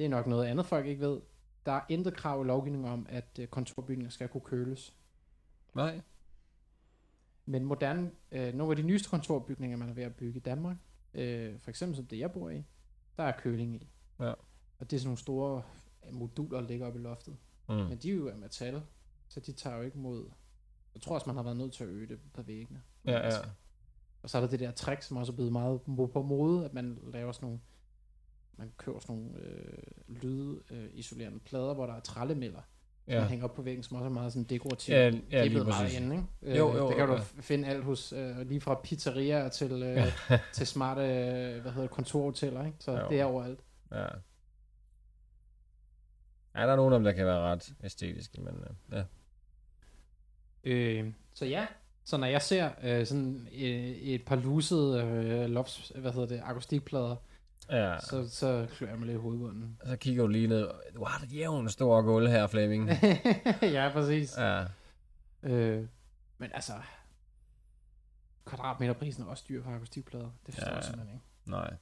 det er nok noget andet, folk ikke ved. Der er intet krav i lovgivningen om, at øh, kontorbygninger skal kunne køles. Nej. Men moderne, øh, nogle af de nyeste kontorbygninger, man er ved at bygge i Danmark, øh, for eksempel som det, jeg bor i, der er køling i. Ja. Og det er sådan nogle store øh, moduler, der ligger oppe i loftet. Mm. Men de er jo af metal, så de tager jo ikke mod... Jeg tror også, man har været nødt til at øge det på væggene. Ja, ja. Og så er der det der trick, som også er blevet meget på mode, at man laver sådan nogle, man køber sådan nogle øh, lydisolerende øh, plader, hvor der er trællemælder, ja. Man hænger op på væggen, som også er meget sådan dekorativt. Ja, det ja er lige blevet meget præcis. inde, ikke? Jo, Øh, jo, det kan du ja. f- finde alt hos, øh, lige fra pizzerier til, øh, Ja. til smarte, øh, hvad hedder det, kontorhoteller, ikke? Så Jo. det er overalt. ja. Ja, der er nogle af dem, der kan være ret æstetiske, men øh, ja. Øh, så ja, så når jeg ser øh, sådan øh, et par lusede øh, lofts, hvad hedder det, akustikplader, Ja, så, så klør jeg mig lidt i hovedbunden. så kigger du lige ned. Du har et jævnt stor gulv her, Flemming. ja, præcis. ja. Øh, men altså, kvadratmeterprisen er også dyr for akustikplader. Det forstår Ja, jeg ja. simpelthen ikke. Nej.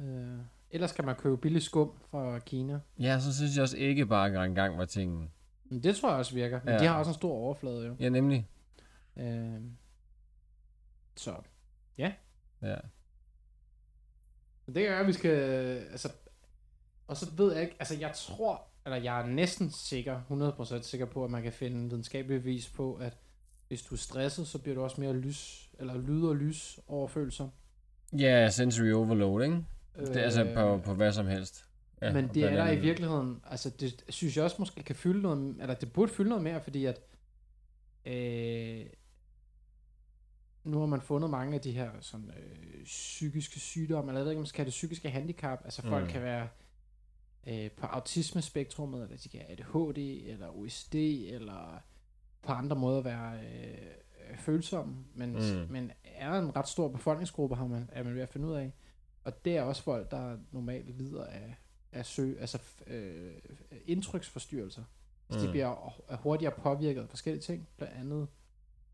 Øh, ellers kan man købe billig skum fra Kina. Ja, så synes jeg også ikke bare engang var tingen. Men det tror jeg også virker. Men Ja. de har også en stor overflade jo. Ja, nemlig. Øh, så Ja. Men det gør, at vi skal... Altså, og så ved jeg ikke... Altså, jeg tror... Eller jeg er næsten sikker, 100% sikker på, at man kan finde videnskabelig bevis på, at hvis du er stresset, så bliver du også mere lys, eller lyd og lys overfølsom. Ja, sensory overload, ikke? Det er altså på, på hvad som helst. Ja, men det er der i virkeligheden, altså det synes jeg også måske kan fylde noget, eller det burde fylde noget mere, fordi at øh, nu har man fundet mange af de her sådan, øh, psykiske sygdomme, eller jeg ved ikke, om man skal have det psykiske handicap, altså folk Mm. kan være øh, på autismespektrummet, eller de kan have ADHD, eller OSD, eller på andre måder være øh, følsomme, men, Mm. men er en ret stor befolkningsgruppe, har man, er man ved at finde ud af. Og det er også folk, der normalt lider af, af sø, altså øh, indtryksforstyrrelser. Så mm. de Mm. bliver hurtigere påvirket af forskellige ting, blandt andet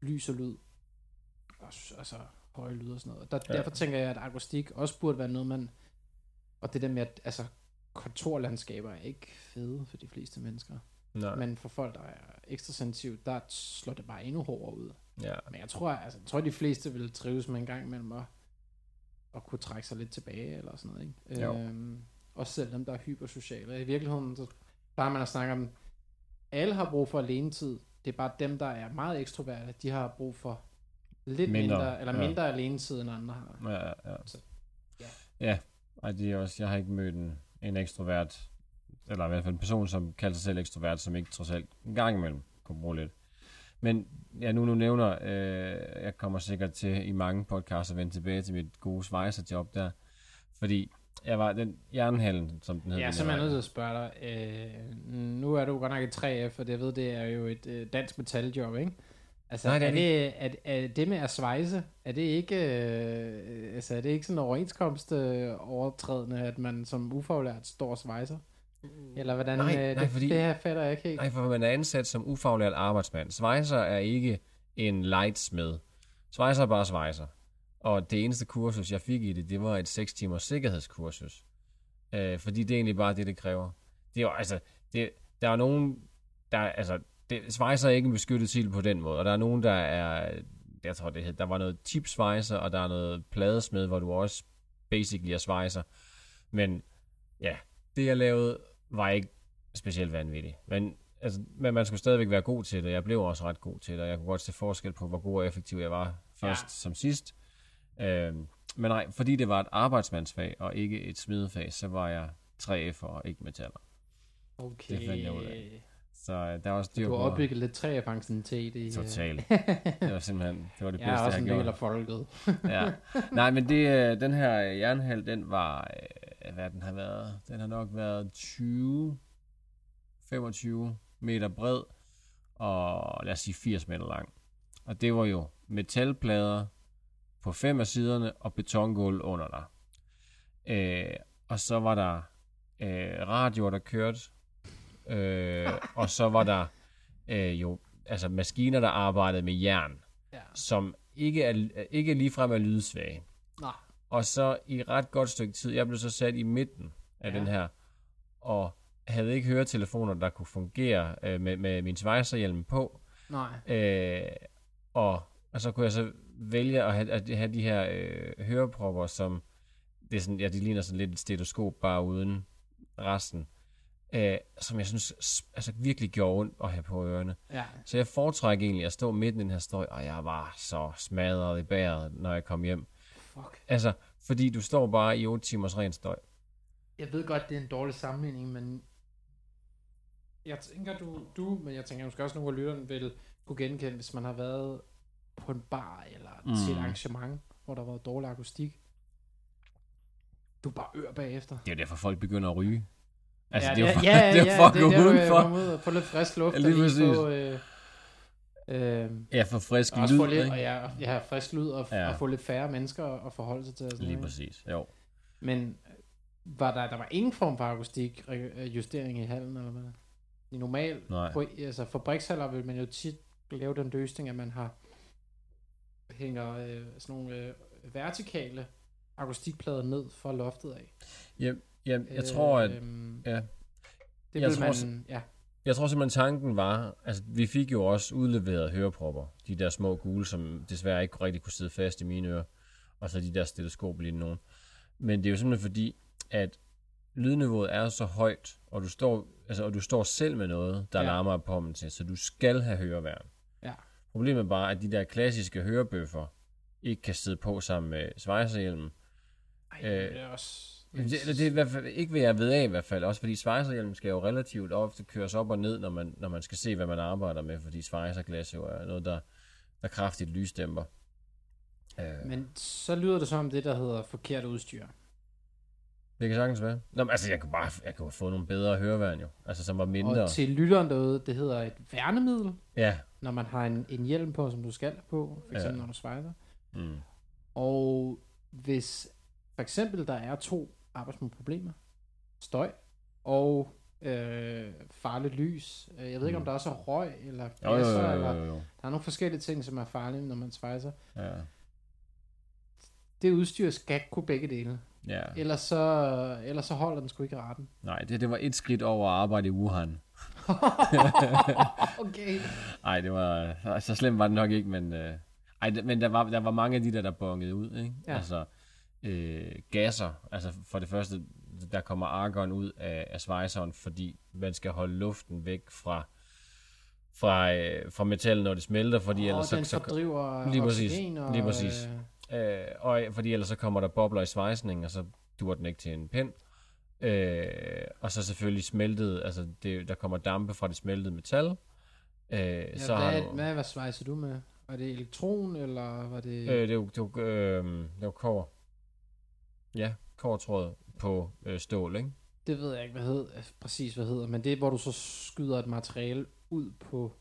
lys og lyd, altså høje lyd og sådan noget. Der, ja. Derfor tænker jeg, at akustik også burde være noget, man... Og det der med, at altså, kontorlandskaber er ikke fede for de fleste mennesker. Nej. Men for folk, der er ekstra sensitive, der slår det bare endnu hårdere ud. Ja. Men jeg tror, altså, jeg tror, de fleste vil trives med en gang imellem at, at kunne trække sig lidt tilbage, eller sådan noget, ikke? Jo. Øhm, også selv dem, der er hypersociale. I virkeligheden, så plejer man at snakke om, alle har brug for alenetid. Det er bare dem, der er meget ekstroverte, de har brug for lidt Mindre, mindre, eller ja. mindre alenetid, end andre har. Ja, ja, ja. Så, ja. Ja, og det er også, jeg har ikke mødt en, en ekstrovert, eller i hvert fald en person, som kalder sig selv ekstrovert, som ikke trods alt en gang imellem kunne bruge lidt. Men ja, nu nu nævner, øh, jeg kommer sikkert til i mange podcasts at vende tilbage til mit gode svejserjob der, fordi jeg var den jernhallen, som den hed. Ja, så er jeg i. nødt til at spørge dig. Øh, nu er du godt nok et 3F, og det jeg ved, det er jo et øh, dansk metaljob, ikke? Altså, Nej, det er er, det, er, er det med at svejse, er det ikke, øh, altså, er det ikke sådan overenskomst øh, overtrædende, at man som ufaglært står og svejser? Eller hvordan? Nej, øh, nej, det, fordi- det her fatter jeg ikke helt. Nej, for man er ansat som ufaglært arbejdsmand. Svejser er ikke en lightsmed. Svejser er bare svejser. Og det eneste kursus, jeg fik i det, det var et 6 timers sikkerhedskursus. Øh, fordi det er egentlig bare det, det kræver. Det er jo, altså, det, der er nogen, der, altså, det, svejser er ikke en beskyttet titel på den måde, og der er nogen, der er, jeg tror det hed, der var noget tipsvejser, og der er noget pladesmed, hvor du også basically er svejser. Men ja, det jeg lavede, var ikke specielt vanvittigt. Men, altså, men man skulle stadigvæk være god til det. Jeg blev også ret god til det, og jeg kunne godt se forskel på, hvor god og effektiv jeg var først Ja. som sidst. Øhm, men nej, fordi det var et arbejdsmandsfag og ikke et smidefag, så var jeg 3F og ikke metaller. Okay. det fandt jeg ud af. Så øh, der var styr Du har på opbygget lidt 3F til i... øh, totalt. Det var simpelthen det, var det Jeg bedste, er også jeg en har del af folket. ja. Nej, men det, øh, den her jernhal, den var, hvad den har været, den har nok været 20, 25 meter bred, og lad os sige 80 meter lang. Og det var jo metalplader på fem af siderne, og betongulv under der. Øh, og så var der øh, radioer, der kørte, øh, og så var der øh, jo altså maskiner, der arbejdede med jern Ja. som ikke er, ikke ligefrem er lydsvage. Nej. Og så i et ret godt stykke tid, jeg blev så sat i midten af Ja. den her, og havde ikke høretelefoner, der kunne fungere øh, med, med min svejserhjelm på. Nej. Øh, og, og så kunne jeg så vælge at have, at have de her øh, hørepropper, som det er sådan, ja, de ligner sådan lidt et stetoskop, bare uden resten. Øh, som jeg synes altså virkelig gjorde ondt at have på ørerne. Ja. Så jeg foretrækker egentlig at stå midt i den her støj, og jeg var så smadret i bæret, når jeg kom hjem. Fuck. Altså, fordi du står bare i 8 timers ren støj. Jeg ved godt, det er en dårlig sammenligning, men jeg tænker, du, du men jeg tænker måske også, nogle af lytterne vil kunne genkende, hvis man har været på en bar eller mm. til et arrangement, hvor der har været dårlig akustik. Du er bare ør bagefter. Det er derfor, folk begynder at ryge. Altså, ja, det er jo for, ja, ja, det er for at gå øh, udenfor. ud og få lidt frisk luft. Ja, lige og lige præcis. få, øh, øh, Ja, for frisk og lyd. få lidt, ikke? og ja, ja, frisk lyd, og, Ja. og få lidt færre mennesker at forholde sig til. Og sådan Lige noget, præcis, jo. Men øh, var der, der var ingen form for akustik øh, justering i hallen, eller hvad? I normal, Nej. på, altså fabrikshaller vil man jo tit lave den løsning, at man har hænger øh, sådan nogle øh, vertikale akustikplader ned fra loftet af. Ja, ja, jeg tror, at... Øhm, Ja. Det Jeg tror man, ja. Jeg tror simpelthen, tanken var, altså vi fik jo også udleveret hørepropper, de der små gule, som desværre ikke rigtig kunne sidde fast i mine ører, og så de der stetoskoplignende nogen. Men det er jo simpelthen fordi, at lydniveauet er så højt, og du står, altså, og du står selv med noget, der Ja. larmer på til, så du skal have høreværn. Ja. Problemet er bare, at de der klassiske hørebøffer ikke kan sidde på sammen med svejserhjelmen. Ej, Øh, det er også... Det, det, det er i hvert fald ikke, hvad jeg ved af i hvert fald. Også fordi svejserhjelmen skal jo relativt ofte køres op og ned, når man, når man skal se, hvad man arbejder med. Fordi svejserglas jo er noget, der, der kraftigt lysdæmper. Øh, Men så lyder det som det, der hedder forkert udstyr. det kan sagtens være. Nå, men, altså, jeg kunne bare jeg kunne fået nogle bedre høreværn jo. Altså, som var mindre. Og til lytteren derude, det hedder et værnemiddel, Ja. når man har en, en hjelm på, som du skal på, for eksempel Ja. når du svejser. Mm. Og hvis for eksempel der er to arbejdsmiljøproblemer, støj og øh, farligt lys. Øh, Jeg ved ikke, om Mm. der også er røg eller Jo, jo, gasser, jo, jo, eller jo, jo. der er nogle forskellige ting, som er farlige, når man svejser. Ja. Det udstyr skal kunne begge dele. ja. Ellers så, ellers så holder den sgu ikke retten. Nej, det, det var et skridt over at arbejde i Wuhan. okay. Nej, det var, så slemt var det nok ikke, men, øh, ej, men der, var, der var mange af de der, der bongede ud. Ikke? Ja. Altså, øh, gasser, altså for det første, der kommer argon ud af, af svejseren, fordi man skal holde luften væk fra, fra, øh, fra metallet, når det smelter, fordi og ellers så, så, Lige præcis. og, Lige præcis. øh, øh, og fordi ellers så kommer der bobler i svejsningen, og så dur den ikke til en pind. Øh, og så selvfølgelig smeltet, altså det, der kommer dampe fra det smeltede metal. Øh, Ja, så har hvad, du, hvad, hvad svejser du med? Var det elektron, eller var det... Øh, det var, det var, øh, det var kår. Ja, kårtråd på øh, stål, ikke? Det ved jeg ikke, hvad hed, præcis hvad hedder, men det er, hvor du så skyder et materiale ud på...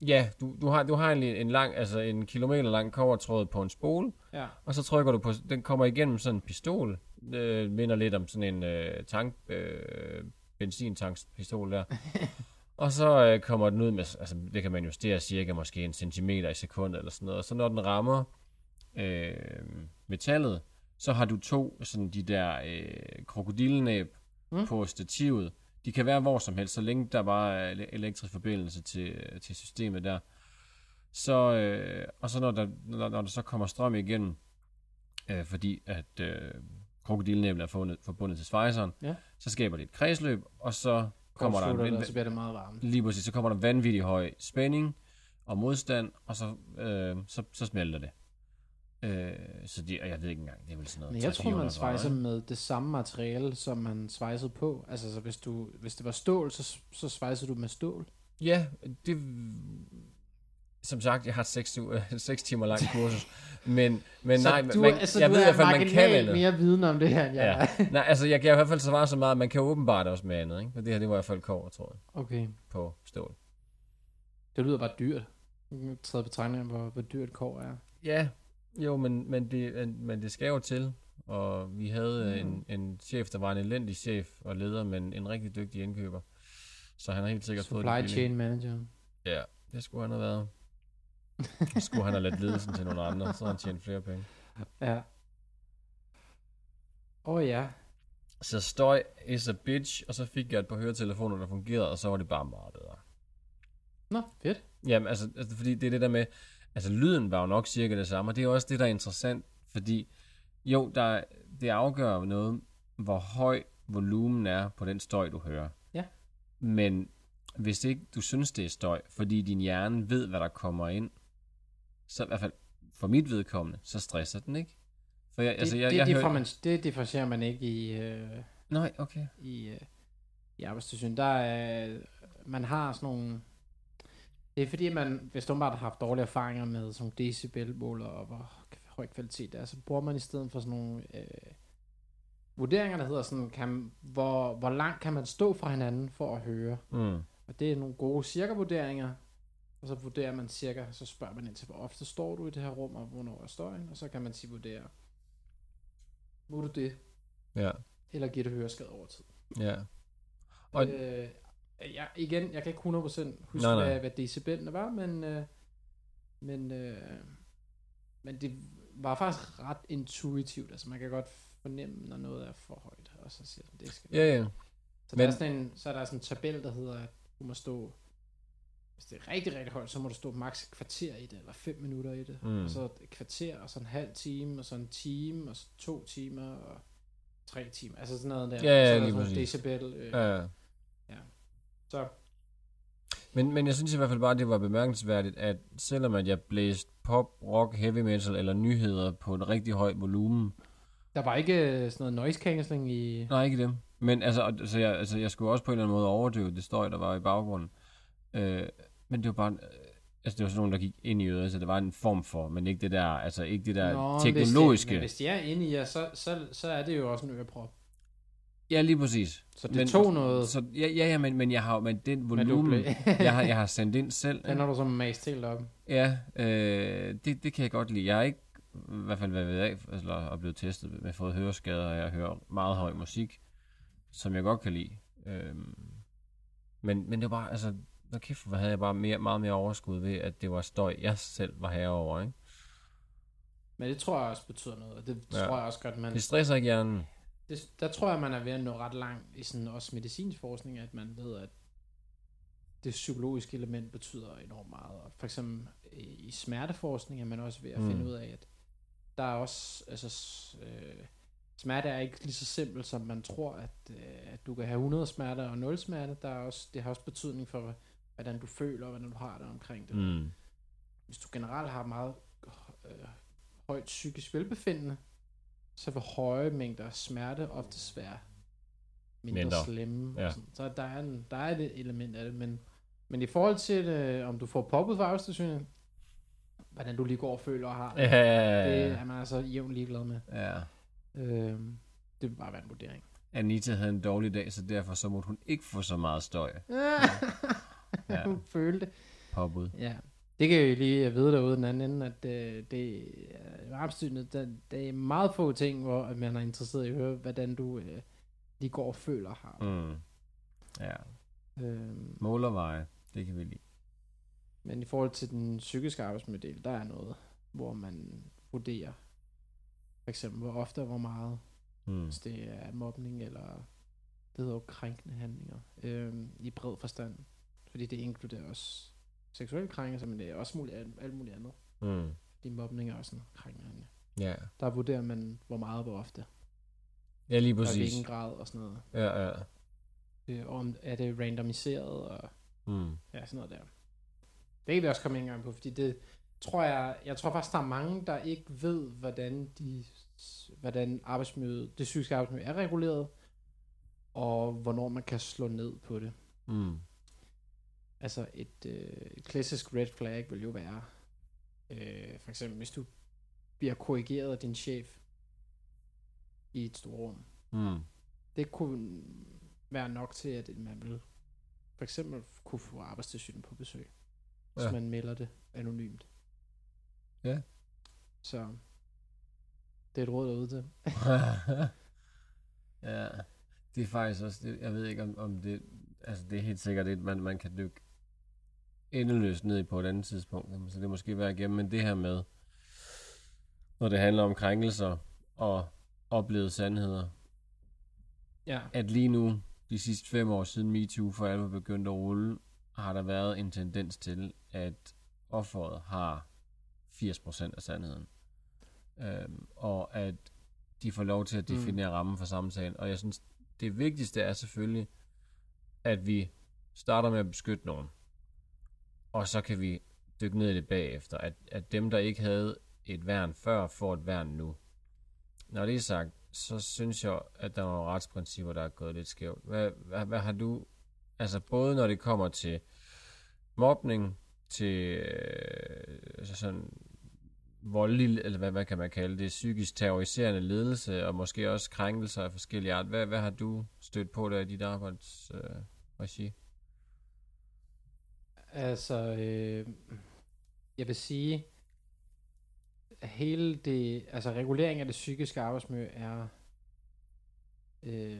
Ja, du, du har, du har en, en lang, altså en kilometer lang kårtråd på en spole, Ja. og så trykker du på, den kommer igennem sådan en pistol, øh, minder lidt om sådan en øh, tank, øh, benzintankspistol der. og så øh, kommer den ud med, altså det kan man justere cirka måske en centimeter i sekundet eller sådan noget, og så når den rammer øh, metallet, så har du to sådan de der øh, krokodillenæb Mm. på stativet. De kan være hvor som helst, så længe der bare er ele- elektrisk forbindelse til, til systemet der. Så, øh, og så når der, når, når der så kommer strøm igennem, øh, fordi at øh, krokodillenæblen er forbundet, forbundet til svejseren, Ja. så skaber det et kredsløb, og så kommer der en, så bliver det meget varmt. lige præcis, så kommer der vanvittig høj spænding og modstand, og så, øh, så, så smelter det. Øh, så de, og jeg ved ikke engang, det er vel sådan noget Men jeg tror, man 300-400 grader, svejser med det samme materiale, som man svejsede på. Altså, så hvis, du, hvis det var stål, så, så svejser du med stål. Ja, det... Som sagt, jeg har et 6, 6 timer langt kursus. Men, men så nej, du, man, altså, jeg du ved i er hvert fald, man kan andet. mere viden om det her, end jeg Ja. Nej, altså jeg kan i hvert fald svare så meget, at man kan åbenbart også med andet. Ikke? Og det her, det var i hvert fald kår, tror jeg, Okay. på stål. Det lyder bare dyrt. Træde betragtning hvor, hvor dyrt kår er. Ja, jo, men, men, det, men det skal jo til. Og vi havde Mm. en, en chef, der var en elendig chef og leder, men en rigtig dygtig indkøber. Så han har helt sikkert fået Supply det billigt. chain manager. Ja, det skulle han have været. Skulle han have ladt ledelsen til nogle andre, så han tjent flere penge. Ja. Åh oh, ja. Så støj is a bitch, og så fik jeg et par høretelefoner, der fungerede, og så var det bare meget bedre. Nå, fedt. Jamen, altså, altså, fordi det er det der med, altså lyden var jo nok cirka det samme, og det er også det, der er interessant, fordi jo, der, det afgør noget, hvor høj volumen er på den støj, du hører. Ja. Men hvis ikke du synes, det er støj, fordi din hjerne ved, hvad der kommer ind, så i hvert fald for mit vedkommende, så stresser den ikke. For jeg, Det, altså, jeg, det, jeg, det, hør- får man, det differentierer man ikke i, øh, Nej, okay. i, øh, i arbejdstilsyn. Der er, man har sådan nogle... Det er fordi, man, hvis du bare har haft dårlige erfaringer med sådan nogle decibelmåler og hvor høj kvalitet det er, så bruger man i stedet for sådan nogle øh, vurderinger, der hedder sådan, kan, hvor, hvor langt kan man stå fra hinanden for at høre. Mm. Og det er nogle gode cirka-vurderinger, og så vurderer man cirka, så spørger man ind til, hvor ofte står du i det her rum, og hvornår er støjen, og så kan man sige vurdere, må du det, Ja, eller giver det høreskade over tid. ja. Og- Og, øh, ja, igen, jeg kan ikke 100% huske, Nej, nej. Hvad, hvad decibelene var, men, øh, men øh, men det var faktisk ret intuitivt. Altså man kan godt fornemme, når noget er for højt, og så siger den, det skal Ja, ja. Så, Men- der er sådan en, så er der sådan en tabel, der hedder, at du må stå, hvis det er rigtig, rigtig højt, så må du stå maks et kvarter i det, eller fem minutter i det. Mm. Og så et kvarter, og så en halv time, og så en time, og så to timer, og tre timer. Altså sådan noget der. Ja, ja, så er der sådan decibel. Øh, Ja. Så Men, men jeg synes i hvert fald bare, det var bemærkelsesværdigt, at selvom at jeg blæste pop, rock, heavy metal eller nyheder på en rigtig høj volumen, der var ikke øh, sådan noget noise cancelling i... nej ikke dem, men altså, altså, jeg, altså jeg skulle også på en eller anden måde overdøve det støj, der var i baggrunden. Øh, men det var bare, en- øh, altså det var sådan nogen, der gik ind i øret, så det var en form for, men ikke det der, altså ikke det der Nå, teknologiske. Hvis de, men hvis de er inde i jer, så, så, så er det jo også en øreprop. Ja, lige præcis. Så det tog noget, Så, ja, ja, ja, men, men jeg har men den men volumen, jeg, har, jeg har sendt ind selv. Den har du så mast helt op. Ja, øh, det, det kan jeg godt lide. Jeg har ikke i hvert fald været ved af, eller er blevet testet med fået høreskader, og jeg hører meget høj musik, som jeg godt kan lide. Øhm, men, men det var bare, altså, når kæft, hvor havde jeg bare mere, meget mere overskud ved, at det var støj, jeg selv var herover, ikke? Men det tror jeg også betyder noget, og det Ja. tror jeg også godt, man... Det stresser ikke hjernen. Det, der tror jeg, man er ved at nå ret langt i sådan også medicinsk forskning, at man ved, at det psykologiske element betyder enormt meget. Og for eksempel i i smerteforskning er man også ved at Mm. finde ud af, at der er også, altså, øh, smerte er ikke lige så simpelt, som man tror, at, øh, at du kan have 100 smerter og 0 smerte. Der er også, det har også betydning for, hvordan du føler, og hvordan du har det omkring det. Mm. Hvis du generelt har meget øh, højt psykisk velbefindende, så vil høje mængder smerte ofte være mindre, Mindre. slemme. Ja. Ja. Sådan. Så der er, en, der er et element af det, men, men i forhold til, øh, om du får påbud for arbejdstilsynet, hvordan du lige går og føler og har det, Ja, det er man altså jævnt ligeglad med. ja. Øh, det vil bare være en vurdering. Anita havde en dårlig dag, så derfor så måtte hun ikke få så meget støj. Ja. Hun følte Påbud. Ja, det kan jeg jo lige vide derude den anden ende, at øh, det er arbejdsstyrende, der, der er meget få ting, hvor at man er interesseret i at høre, hvordan du øh, lige går og føler og har. Mm. Ja. Øhm, Målerveje, det kan vi lide. men i forhold til den psykiske arbejdsmodel, der er noget, hvor man vurderer, for eksempel hvor ofte og hvor meget, Mm. hvis det er mobning eller det hedder jo krænkende handlinger, øhm, i bred forstand. Fordi det inkluderer også seksuelle krænkelser, men det er også muligt, alt, alt muligt andet. Mm. Fordi mobning er også en. Ja. Der vurderer man, hvor meget og hvor ofte. ja, lige Og præcis. hvilken grad og sådan noget. Ja, ja. Øh, og om, er det randomiseret og Mm. ja, sådan noget der. Det kan vi også komme en gang på, fordi det tror jeg, jeg tror faktisk, der er mange, der ikke ved, hvordan de, hvordan arbejdsmiljøet, det psykiske arbejdsmiljø er reguleret, og hvornår man kan slå ned på det. Mm. Altså et, øh, et klassisk red flag vil jo være, øh, for eksempel hvis du bliver korrigeret af din chef i et stort rum. Mm. Det kunne være nok til, at man vil for eksempel kunne få arbejdstilsynet på besøg, hvis Ja. man melder det anonymt. Ja. Så det er et råd derude til. ja, det er faktisk også, det, jeg ved ikke om, om det, altså det er helt sikkert et, man, man kan dykke endeløst ned i på et andet tidspunkt, så det måske være igennem, men det her med, når det handler om krænkelser og oplevede sandheder, Ja. at lige nu, de sidste fem år siden MeToo for alvor begyndte at rulle, har der været en tendens til, at offeret har 80% af sandheden. Øhm, og at de får lov til at definere mm. rammen for samtalen. Og jeg synes, det vigtigste er selvfølgelig, at vi starter med at beskytte nogen. Og så kan vi dykke ned i det bagefter. At, at dem, der ikke havde et værn før, får et værn nu. Når det er sagt, så synes jeg, at der er nogle retsprincipper, der er gået lidt skævt. Hvad, hvad, hvad har du... Altså både når det kommer til mobning, til øh, altså sådan voldelig, eller hvad, hvad kan man kalde det, psykisk terroriserende ledelse, og måske også krænkelser af forskellige art. Hvad, hvad har du stødt på der i dit arbejdsregi? øh, regi? Altså, øh, jeg vil sige, at hele det, altså regulering af det psykiske arbejdsmiljø er øh,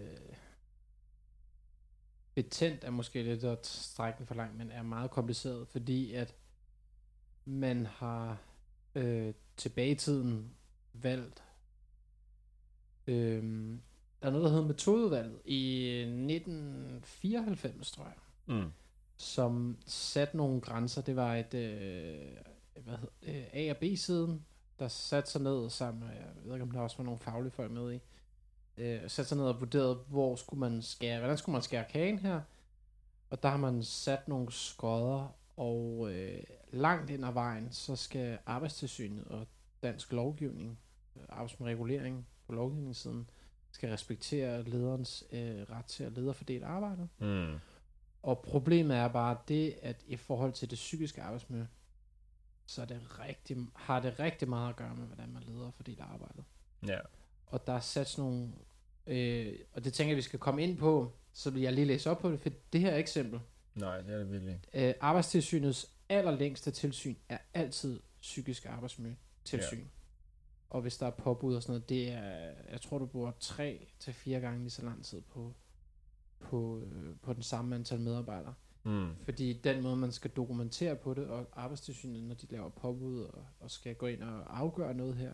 betændt er måske lidt at strække for langt, men er meget kompliceret, fordi at man har øh, tilbage i tiden valgt, øh, der er noget, der hedder metodevalget i 1994, tror jeg, Mm som satte nogle grænser. Det var et øh, hvad hedder, det, øh, A og B-siden, der satte sig ned sammen jeg ved ikke, om der også var nogle faglige folk med i, øh, satte sig ned og vurderede, hvor skulle man skære, hvordan skulle man skære kagen her, og der har man sat nogle skodder, og øh, langt ind ad vejen, så skal arbejdstilsynet og dansk lovgivning, øh, arbejdsregulering på lovgivningssiden, skal respektere lederens øh, ret til at lede og fordele arbejdet. Mm. Og problemet er bare det, at i forhold til det psykiske arbejdsmiljø, så er det rigtig, har det rigtig meget at gøre med, hvordan man leder og fordeler arbejdet. Ja. Og der er sat sådan nogle, øh, og det tænker jeg, vi skal komme ind på, så vil jeg lige læse op på det, for det her eksempel, Nej, det er det virkelig. øh, arbejdstilsynets allerlængste tilsyn er altid psykisk arbejdsmiljø tilsyn. Ja. Og hvis der er påbud og sådan noget, det er, jeg tror du bruger tre til fire gange lige så lang tid på, på, øh, på den samme antal medarbejdere. Mm. Fordi den måde, man skal dokumentere på det, og arbejdstilsynet, når de laver påbud og, og skal gå ind og afgøre noget her,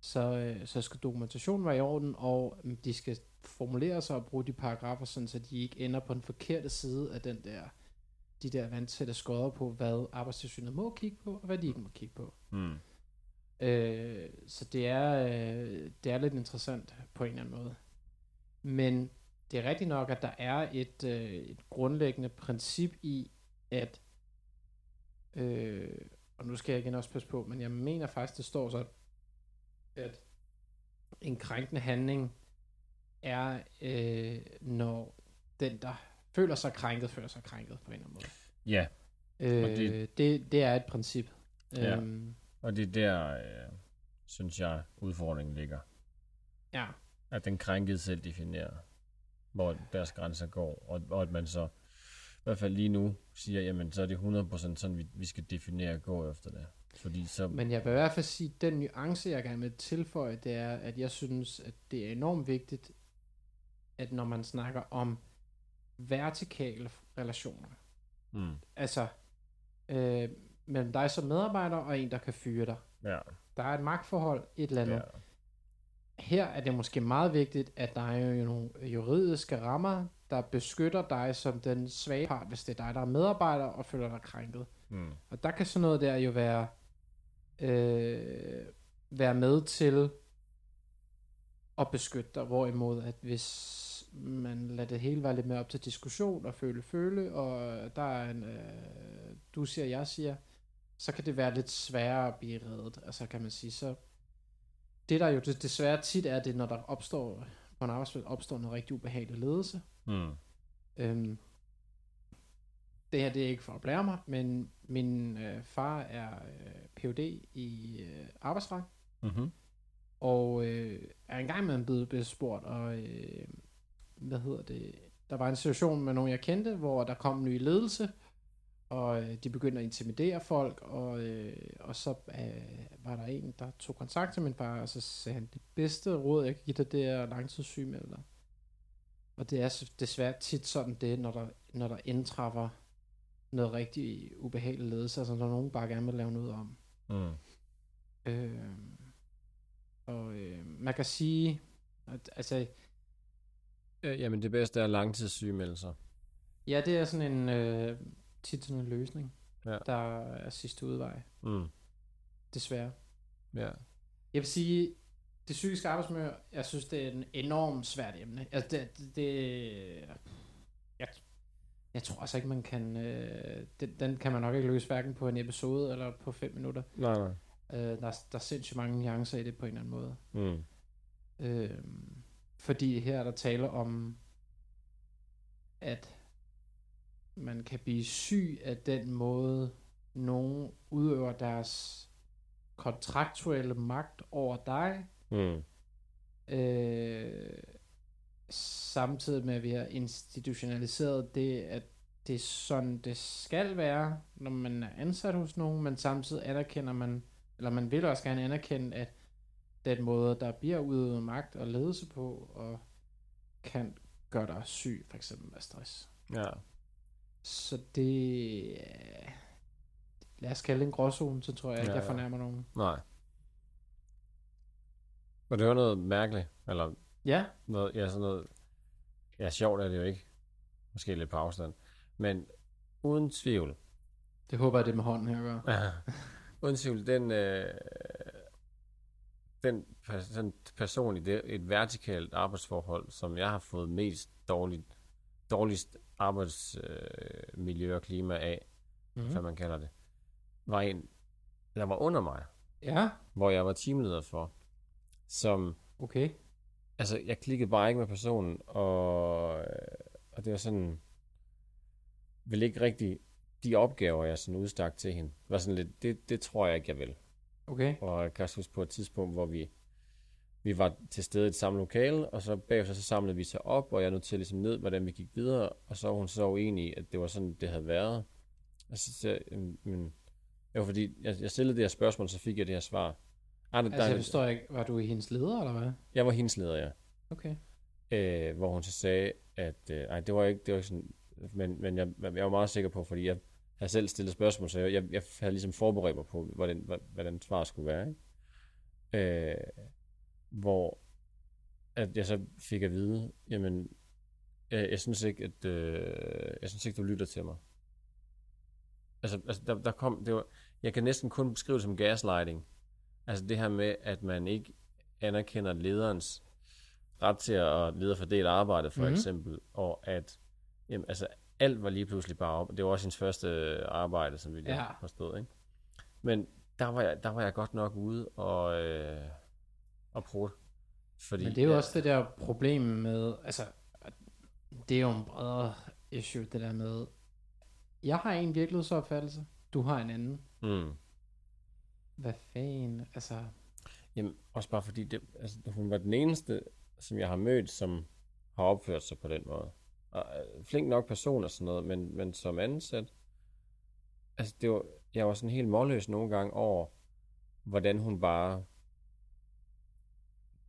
så, øh, så skal dokumentationen være i orden, og mm, de skal formulere sig og bruge de paragrafer, sådan, så de ikke ender på den forkerte side af den der, de der vandtætte skodder på, hvad arbejdstilsynet må kigge på, og hvad de ikke må kigge på. Mm. Øh, så det er, øh, det er lidt interessant på en eller anden måde. Men det er rigtigt nok, at der er et, øh, et grundlæggende princip i, at, øh, og nu skal jeg igen også passe på, men jeg mener faktisk, det står så, at en krænkende handling er, øh, når den, der føler sig krænket, føler sig krænket på en eller anden måde. Ja, Øh, det- det, det, er et princip. Ja. Øhm, og det er der, øh, synes jeg, udfordringen ligger. ja. At den krænkede selv definerer, hvor deres grænser går, og, og at man så, i hvert fald lige nu, siger, jamen så er det 100% sådan, vi, vi skal definere og gå efter det. Fordi så, Men jeg vil i hvert fald sige, at den nuance, jeg gerne vil tilføje, det er, at jeg synes, at det er enormt vigtigt, at når man snakker om vertikale relationer, mm, altså øh, mellem dig som medarbejder og en, der kan fyre dig. ja, Der er et magtforhold, et eller andet. Ja. Her er det måske meget vigtigt, at der er jo nogle juridiske rammer, der beskytter dig som den svage part, hvis det er dig, der er medarbejder og føler dig krænket. mm, Og der kan sådan noget der jo være, øh, være med til at beskytte dig, hvorimod at hvis man lader det hele være lidt mere op til diskussion og føle føle, og der er en, øh, du siger, jeg siger, så kan det være lidt sværere at blive reddet. Altså kan man sige, så det der jo det, desværre tit er, det når der opstår på en arbejdsplads opstår noget rigtig ubehagelig ledelse, mm, Øhm, det her det er ikke for at blære mig, men min øh, far er øh, Ph.D. i øh, arbejdsret, mm-hmm, og øh, er engang med blevet blevet spurgt, og øh, hvad hedder det, der var en situation med nogen, jeg kendte, hvor der kom en ny ledelse, og øh, de begyndte at intimidere folk, og, øh, og så øh, var der en, der tog kontakt til min far, og så sagde han, det bedste råd, jeg kan give dig, det er langtidssygemelde dig. Og det er desværre tit sådan det, når der, når der indtræffer noget rigtig ubehageligt ledelse, altså når nogen bare gerne vil lave noget om. mm, Øh, og øh, man kan sige, at, altså, øh, jamen det bedste er langtidssygemeldelser. ja, det er sådan en, øh, tit sådan en løsning, Ja. der er sidste udvej, Mm, desværre. ja, Jeg vil sige, det psykiske arbejdsmiljø, jeg synes, det er en enormt svært emne. Altså, det, det, det jeg, jeg tror altså ikke, man kan, øh, den, den kan man nok ikke løse hverken på en episode eller på fem minutter. nej, nej. Øh, der, er- der er sindssygt mange nuancer i det på en eller anden måde. Mm, Øh, fordi her er der tale om, at man kan blive syg af den måde, nogen udøver deres kontraktuelle magt over dig, mm, øh, samtidig med at vi har institutionaliseret det, at det er sådan, det skal være, når man er ansat hos nogen, men samtidig anerkender man, eller man vil også gerne anerkende, at den måde, der bliver udøvet magt og ledelse på, og kan gøre dig syg, for eksempel med stress. ja, Så det er lad os kalde det en gråzone, så tror jeg ikke, Ja, jeg ja. fornærmer nogen. Nej. Og det var noget mærkeligt, eller Ja, noget, ja, sådan noget, ja, sjovt er det jo ikke. Måske lidt på afstand. Men uden tvivl, det håber jeg, det med hånden her at gøre. Ja. Uden tvivl, den, øh, den pers- sådan personligt, det et vertikalt arbejdsforhold, som jeg har fået mest dårligt, dårligst arbejdsmiljø øh, og klima af, mm. Mm. hvad man kalder det, var en, der var under mig, Ja, hvor jeg var teamleder for, som, okay. altså jeg klikkede bare ikke med personen, og, og det var sådan, vil ikke rigtig, de opgaver, jeg sådan udstak til hende, var sådan lidt, det, det tror jeg ikke, jeg vil. Okay. Og jeg kan også huske på et tidspunkt, hvor vi, vi var til stede i et samme lokale, og så bagefter så samlede vi sig op, og jeg noterede ligesom ned, hvordan vi gik videre, og så var hun så uenig at det var sådan, det havde været. Og så sagde jeg, "Jamen, men, det var fordi, jeg, jeg stillede det her spørgsmål, så fik jeg det her svar. Ah, der, Altså, jeg der, forstår ikke, var du i hendes leder, eller hvad? jeg var hendes leder, ja. Okay. Øh, hvor hun så sagde, at øh, ej, det var ikke, det var ikke sådan, men, men jeg, jeg var meget sikker på, fordi jeg havde selv stillet spørgsmål, så jeg, jeg, jeg havde ligesom forberedt mig på, hvordan, hvordan svar skulle være. Ikke? Øh, hvor at jeg så fik at vide, jamen, jeg, jeg synes ikke, at øh, jeg synes ikke, du lytter til mig. Altså, altså der, der kom, det var, jeg kan næsten kun beskrive det som gaslighting. Altså det her med, at man ikke anerkender lederens ret til at lede og fordele arbejdet, for Mhm. mm-hmm. eksempel, og at jamen, altså, alt var lige pludselig bare op. Det var også hendes første arbejde, som vi lige ja. forstod, ikke? Men der var jeg, der var jeg godt nok ude og, øh, og prøve. Fordi, Men det er jo ja, også det der problem med, altså, det er jo en bredere issue, det der med, jeg har en virkelighedsopfattelse, du har en anden. Mm. Hvad fanden, altså, Jamen, også bare fordi, det, altså, hun var den eneste, som jeg har mødt, som har opført sig på den måde. Og, øh, flink nok person og sådan noget, men, men som ansat, altså det var, jeg var sådan helt målløs nogle gange over, hvordan hun bare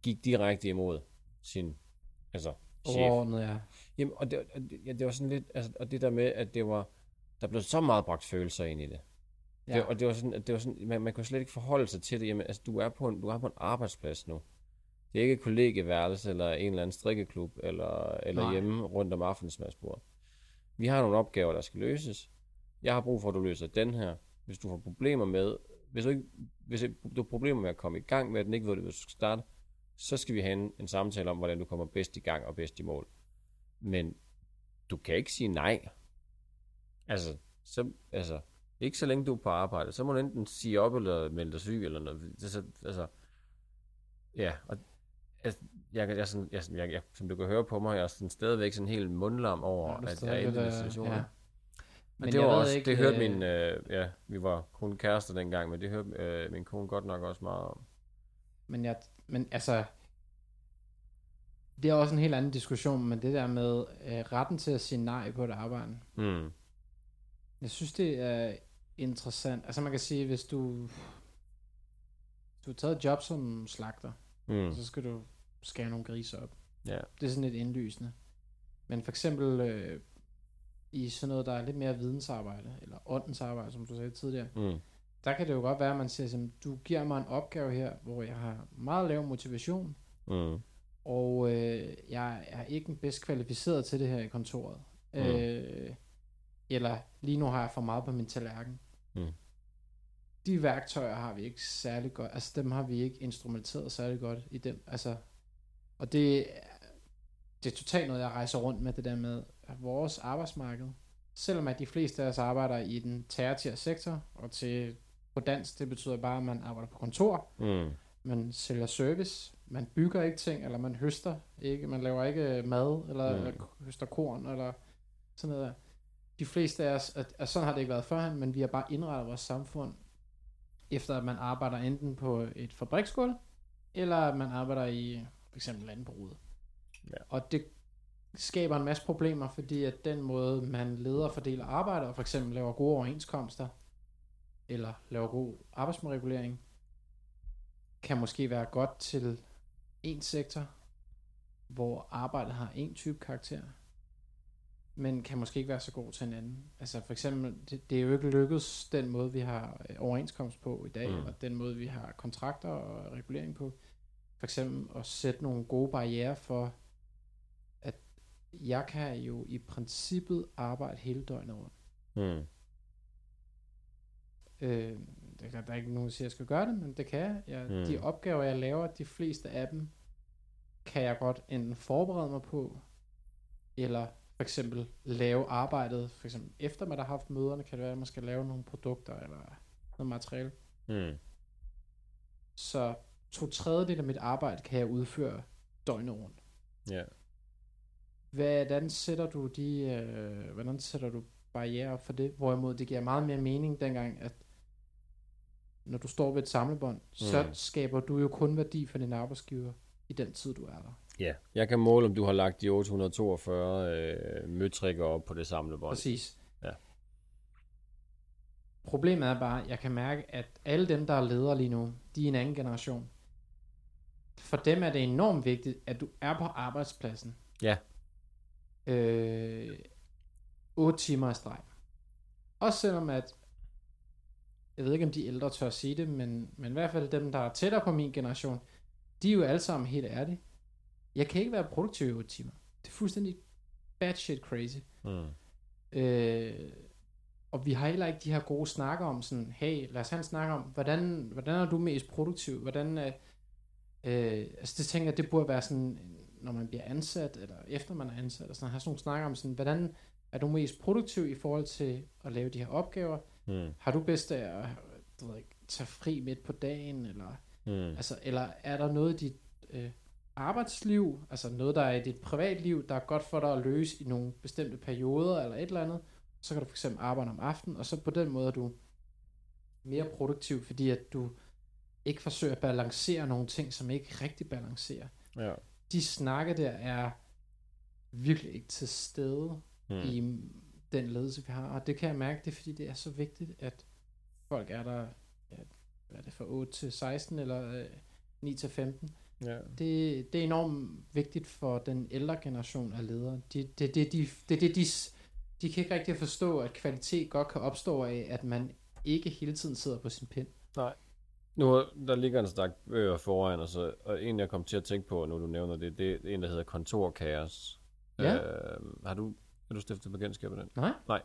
gik direkte imod sin, altså, chef. overordnet, ja. Jamen, og det, og det, ja, det var sådan lidt, altså, og det der med, at det var, der blev så meget bragt følelser ind i det. Ja. Det, og det var sådan, at det var sådan man, man kunne slet ikke forholde sig til det. Jamen, altså, du er på en, du er på en arbejdsplads nu. Det er ikke et kollegeværelse, eller en eller anden strikkeklub, eller, eller Nej. hjemme rundt om aftensmadsbordet. Vi har nogle opgaver, der skal løses. Jeg har brug for, at du løser den her. Hvis du får problemer med, hvis du, ikke, hvis du har problemer med at komme i gang med, at den ikke ved, hvis du skal starte, så skal vi have en, en samtale om, hvordan du kommer bedst i gang og bedst i mål. Men du kan ikke sige nej. Altså, så, altså, ikke så længe du er på arbejde. Så må du enten sige op eller melde dig syg eller noget. Det, er så, altså, ja, og altså, jeg, jeg, sådan, jeg, jeg, jeg, som du kan høre på mig, jeg er sådan stadigvæk sådan helt mundlam over, Ja, at jeg er i den øh, situation. ja. Men Men det jeg var også, ikke, det hørte øh, min, øh, ja, vi var kun kærester dengang, men det hørte øh, min kone godt nok også meget om. Men, jeg, men altså, det er også en helt anden diskussion, men det der med øh, retten til at sige nej på et arbejde. Mm. Jeg synes, det er interessant. Altså man kan sige, hvis du, du har taget et job som slagter, Mm. så skal du skære nogle griser op. Ja. Det er sådan lidt indlysende. Men for eksempel øh, i sådan noget, der er lidt mere vidensarbejde, eller åndens arbejde, som du sagde tidligere, Mm. Der kan det jo godt være, at man siger, sådan, du giver mig en opgave her, hvor jeg har meget lav motivation, Mm. og øh, jeg er ikke den bedst kvalificeret til det her i kontoret. Mm. Øh, eller lige nu har jeg for meget på min tallerken. Mm. De værktøjer har vi ikke særlig godt, altså dem har vi ikke instrumenteret særlig godt i dem, altså, og det, det er totalt noget, jeg rejser rundt med, det der med, at vores arbejdsmarked, selvom at de fleste af os arbejder i den tertiære sektor, og til på dansk, det betyder bare, at man arbejder på kontor, Mm. man sælger service, man bygger ikke ting, eller man høster ikke, man laver ikke mad, eller, Mm. eller høster korn, eller sådan noget der. De fleste af os, at, at sådan har det ikke været førhen, men vi har bare indrettet vores samfund, efter at man arbejder enten på et fabriksgulv, eller at man arbejder i for eksempel landbruget. Ja. Og det skaber en masse problemer, fordi at den måde, man leder og fordeler arbejde, og for eksempel laver gode overenskomster, eller laver god arbejdsmiljøregulering, kan måske være godt til en sektor, hvor arbejdet har en type karakter. men kan måske ikke være så god til hinanden. Altså for eksempel, det, det er jo ikke lykkedes den måde, vi har øh, overenskomst på i dag, mm. og den måde, vi har kontrakter og regulering på. For eksempel at sætte nogle gode barriere for, at jeg kan jo i princippet arbejde hele døgnet rundt. Mm. Øh, der, kan- der er ikke nogen, der siger, at jeg skal gøre det, men det kan jeg. jeg Mm. De opgaver, jeg laver, de fleste af dem, kan jeg godt enten forberede mig på, eller for eksempel lave arbejdet, for eksempel efter man har haft møderne, kan det være, at man skal lave nogle produkter eller noget materiale. Mm. Så to tredjedel af mit arbejde kan jeg udføre døgnet rundt. Ja. Hvordan sætter du de, øh, hvordan sætter du barriere for det? Hvorimod det giver meget mere mening dengang, at når du står ved et samlebånd, så Mm. skaber du jo kun værdi for din arbejdsgiver i den tid, du er der. Ja. Jeg kan måle, om du har lagt de 842 øh, møtrikker op på det samlebånd. Præcis. Ja. Problemet er bare, at jeg kan mærke, at alle dem, der er ledere lige nu, de er en anden generation. For dem er det enormt vigtigt, at du er på arbejdspladsen. Ja. Øh, 8 timer i streg. Også selvom at, jeg ved ikke om de ældre tør at sige det, men, men i hvert fald dem, der er tættere på min generation, de er jo alle sammen helt ærlige. Jeg kan ikke være produktiv i 8 timer. Det er fuldstændig bad shit crazy. Mm. Øh, og vi har heller ikke de her gode snakker om sådan, hey, lad os have en snak om, hvordan, hvordan er du mest produktiv? Hvordan, øh, øh, altså det tænker jeg, det burde være sådan, når man bliver ansat, eller efter man er ansat, og sådan, have sådan nogle snakker om sådan, hvordan er du mest produktiv i forhold til at lave de her opgaver? Mm. Har du bedst af at du ved, ikke, tage fri midt på dagen, eller, Mm. altså, eller er der noget i dit øh, arbejdsliv, altså noget, der er i dit privatliv, der er godt for dig at løse i nogle bestemte perioder, eller et eller andet, så kan du for eksempel arbejde om aftenen, og så på den måde er du mere produktiv, fordi at du ikke forsøger at balancere nogle ting, som ikke rigtig balancerer. Ja. De snakke der er virkelig ikke til stede Mm. i den ledelse, vi har, og det kan jeg mærke, det er fordi, det er så vigtigt, at folk er der, ja, hvad er det, fra 8 til 16, eller øh, 9 til 15. Ja. Det, det er enormt vigtigt for den ældre generation af ledere. Det, det, det, de, det, det, de, de kan ikke rigtig forstå, at kvalitet godt kan opstå af, at man ikke hele tiden sidder på sin pind. Nu, der ligger en stak bøger foran os, og- og en, jeg kom til at tænke på, nu du nævner det, det er en, der hedder Kontorkaos. Ja. Øh, har du, har du stiftet bekendtskab med den? Nej.